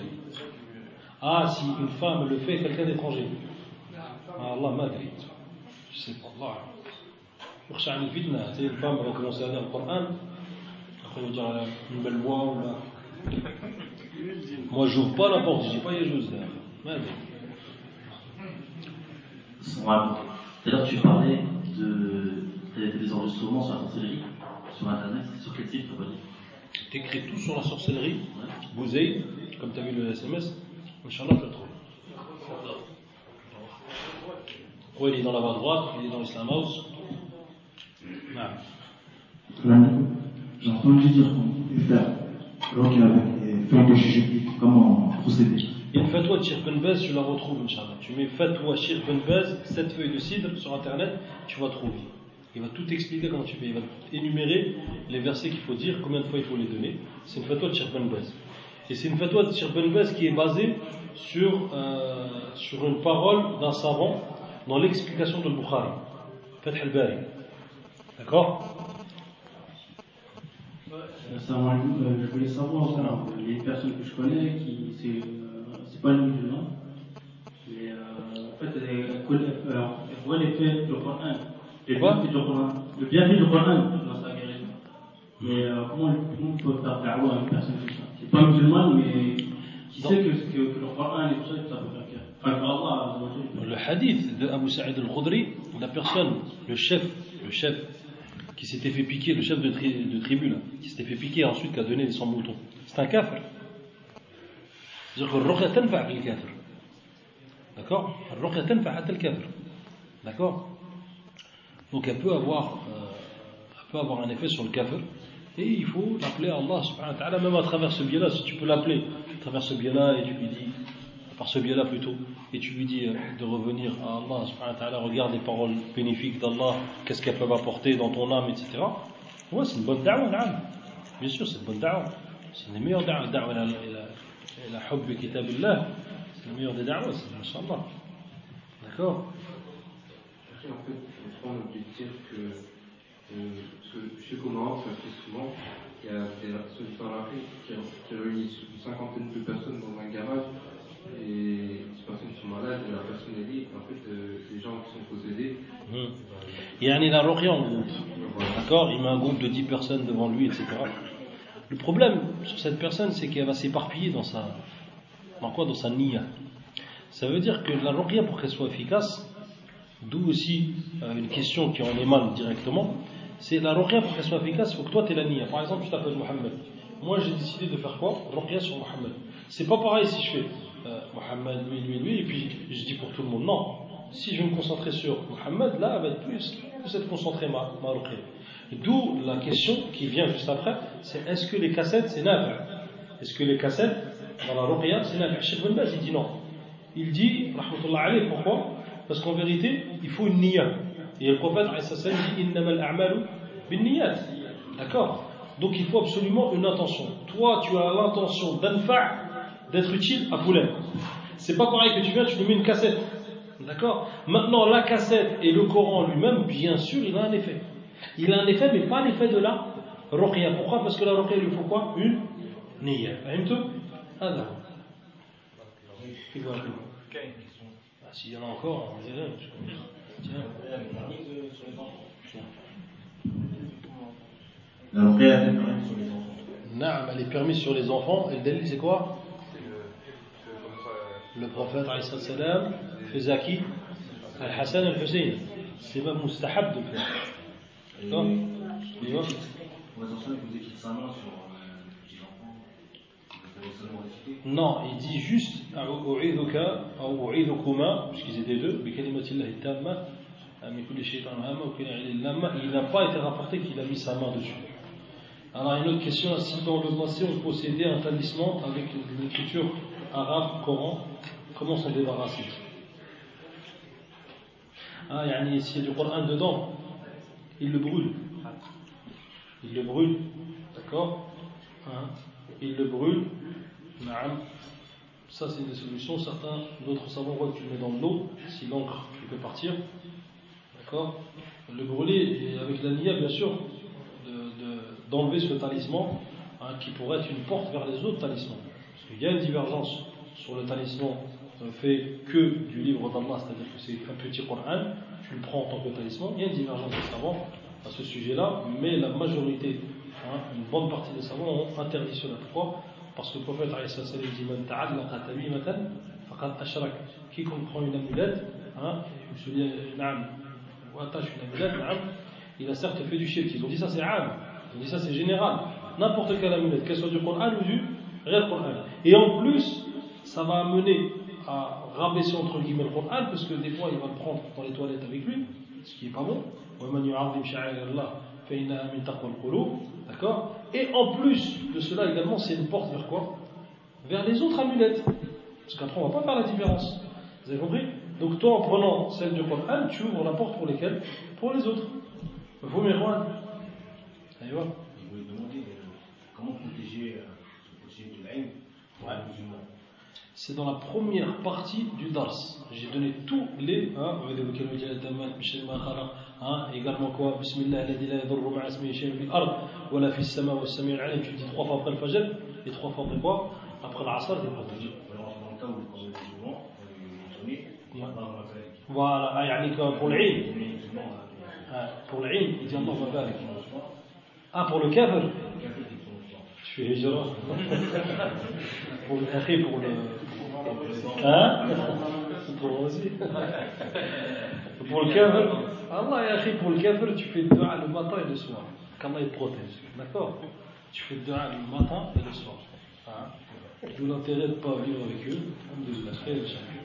Ah, si une femme le fait, quelqu'un d'étranger. Ah, Allah, madre. Je sais pas, Allah. يخشى عن الفتنة une femme va commencer à lire le Coran après il va dire une belle voix ou là moi j'ouvre pas la porte je dis pas Yéjouz D'ailleurs, tu parlais de, des enregistrements sur la sorcellerie, sur Internet. Sur quel site Tu écris tout sur la sorcellerie, ouais. comme tu as vu le SMS, Inch'Allah, tu le trouves. Oui, il est dans la main droite, il est dans l'Islam House? J'ai entendu dire qu'on peut faire avec faire de juger, comment procéder. Il y a une fatwa de Shir Ben tu la retrouves, Inch'Allah. Tu mets fatwa Shir Ben cette feuille de cidre sur internet, tu vas trouver. Il va tout expliquer comment tu fais. Il va énumérer les versets qu'il faut dire, combien de fois il faut les donner. C'est une fatwa de Shir Ben Et c'est une fatwa de Shir Ben qui est basée sur, euh, sur une parole d'un savant dans l'explication de Bukhari. Fath al-Bari. D'accord? Euh, je voulais savoir, les personnes que je connais, qui euh, pas le musulman, mais euh, en fait, elles, voient l'effet du Coran, les bienfaits du Coran, le bienfait du Coran dans sa guérison. Mais comment, on peut faire da'wah à une personne comme ça? C'est pas musulman, mais qui sait que, que, que, le Coran et tout ça, ça peut faire Allah, le hadith de Abu Sa'id al-Khudri, la personne, le chef, le chef qui s'était fait piquer, le chef de, de tribu, là, qui s'était fait piquer ensuite qui a donné son mouton. C'est un kafir. C'est-à-dire que le tanfa le kafir. D'accord? Le tanfa le kafir. D'accord? Donc elle peut avoir, euh, elle peut avoir un effet sur le kafir. Et il faut l'appeler Allah subhanahu wa ta'ala, même à travers ce biais-là, si tu peux l'appeler à travers ce biais-là et tu lui dis, par ce biais-là plutôt, et tu lui dis euh, de revenir à Allah, subhanahu wa ta'ala, regarde les paroles bénéfiques d'Allah, qu'est-ce qu'elles peuvent apporter dans ton âme, etc. Ouais, c'est une bonne da'wa, Bien sûr, c'est une bonne da'wa. C'est une des meilleures da'wa. Da'wa la hubb kitabillah. C'est la meilleure des da'wa, c'est Masha'Allah. D'accord? Après, en fait, je pense de dire que, euh, parce que je sais qu'au Maroc, ça fait souvent, il y a des solutions qui, qui réunissent une cinquantaine de personnes dans un garage et ces personnes sont malades, et la personne est libre, en fait, euh, les gens qui sont possédés. Mmh. Il y a un élargi en groupe, d'accord? Il met un groupe de 10 personnes devant lui, etc. Le problème sur cette personne, c'est qu'elle va s'éparpiller dans sa, dans quoi Dans sa niya. Ça veut dire que la ruqya, pour qu'elle soit efficace, d'où aussi euh, une question qui en émane directement, c'est la ruqya pour qu'elle soit efficace, il faut que toi tu aies la niya. Par exemple, je t'appelle Mohamed. Moi j'ai décidé de faire quoi? Ruqya sur Mohamed. C'est pas pareil si je fais euh, Mohammed, lui, lui, lui, et puis je dis pour tout le monde, non. Si je vais me concentrer sur Mohammed, là, elle va être plus, plus être concentré ma, ma D'où la question qui vient juste après, c'est est-ce que les cassettes, c'est nafi Est-ce que les cassettes, dans la ruqya, c'est nafi Cheikh Ben Baz, il dit non. Il dit, rahmatullah pourquoi? Parce qu'en vérité, il faut une niya. Et le prophète, dit, innamal a'malu bin. D'accord? Donc il faut absolument une intention. Toi, tu as l'intention d'anfa' d'être utile à Poulet. C'est pas pareil que tu viens, tu lui mets une cassette. D'accord? Maintenant, la cassette et le Coran lui-même, bien sûr, il a un effet. Il a un effet, mais pas l'effet de la ruqya. Pourquoi? Parce que la ruqya, il lui faut quoi? Une niya. Allah. Ah, s'il y en a encore, on dirait. Tiens. La ruqya, est permise sur les enfants. Non, elle est permise sur les enfants. Et le délit, c'est quoi? Le prophète faisait qui Al-Hassan al-Hussein. C'est même mustahab de le faire. D'accord Non, il dit juste puisqu'ils étaient deux, il n'a pas été rapporté qu'il a mis sa main dessus. Alors, une autre question si dans le passé on possédait un talisman avec l'écriture arabe, Coran, comment s'en débarrasser Ah, yani, s'il y a du Coran dedans, il le brûle. il le brûle, d'accord hein, Il le brûle, ça c'est une des solutions. Certains, d'autres savants voient que tu le mets dans l'eau, si l'encre peut partir, d'accord Le brûler, et avec la bien sûr, d'enlever ce talisman hein, qui pourrait être une porte vers les autres talismans. Parce qu'il y a une divergence sur le talisman euh, fait que du livre d'Allah, c'est-à-dire que c'est un petit Coran, tu prends en tant que talisman. Il y a une divergence des savants à ce sujet-là, mais la majorité, hein, une bonne partie des savants ont interdit cela. Pourquoi? Parce que le prophète dit Quiconque prend une amulette, hein, ou attache une amulette, il a certes fait du shirk. Ils ont dit ça c'est âme, ils ont dit ça c'est général. N'importe quelle amulette, qu'elle soit du Coran ou du réel Coran. Et en plus, ça va amener à rabaisser entre guillemets le Coran, parce que des fois il va le prendre dans les toilettes avec lui, ce qui n'est pas bon. D'accord? Et en plus de cela également, c'est une porte vers quoi? Vers les autres amulettes. Parce qu'après, on ne va pas faire la différence. Vous avez compris? Donc toi, en prenant celle du Coran, tu ouvres la porte pour lesquelles? Pour les autres. Vous, Allez voir. Je voulais demander euh, comment protéger, euh, la haine ouais c'est dans la première partie du Dars. J'ai donné tous les. Hein, hein également quoi Bismillah, la. Tu dis trois fois après le Fajr et trois fois après quoi? Après l'Asr et après le Voilà, ah, yani pour. Ah, pour l'Aïn, il dit Allah barik. Ah, pour le kafir Tu fais hijra. Pour le pour le. Hein Pour aussi. Pour le kafir. Allah, ya pour le kafir, tu fais le dua le matin et le soir. Qu'Allah il protège. D'accord Tu fais le dua le matin et le soir. Hein D'où l'intérêt de ne pas vivre avec eux. Alhamdulillah, خير إن شاء الله.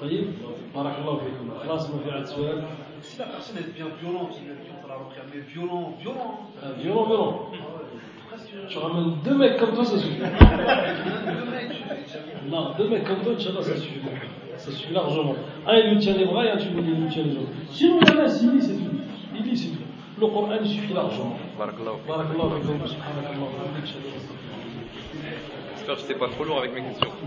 طيب بارك الله فيكم خلاص ما في عاد سؤال si la personne est bien violente il est mais violent violent violent violent tu ramènes deux mecs comme toi ça suffit. Non deux mecs comme toi Inch'Allah ça suffit. Ça suffit largement. Un il lui tient les bras et un tu lui tient les jambes. Sinon il y en a il lit c'est tout. Il lit c'est tout. Le Coran il suffit largement. Barakallahu Barakallahu J'espère que je n'étais pas trop lourd avec mes questions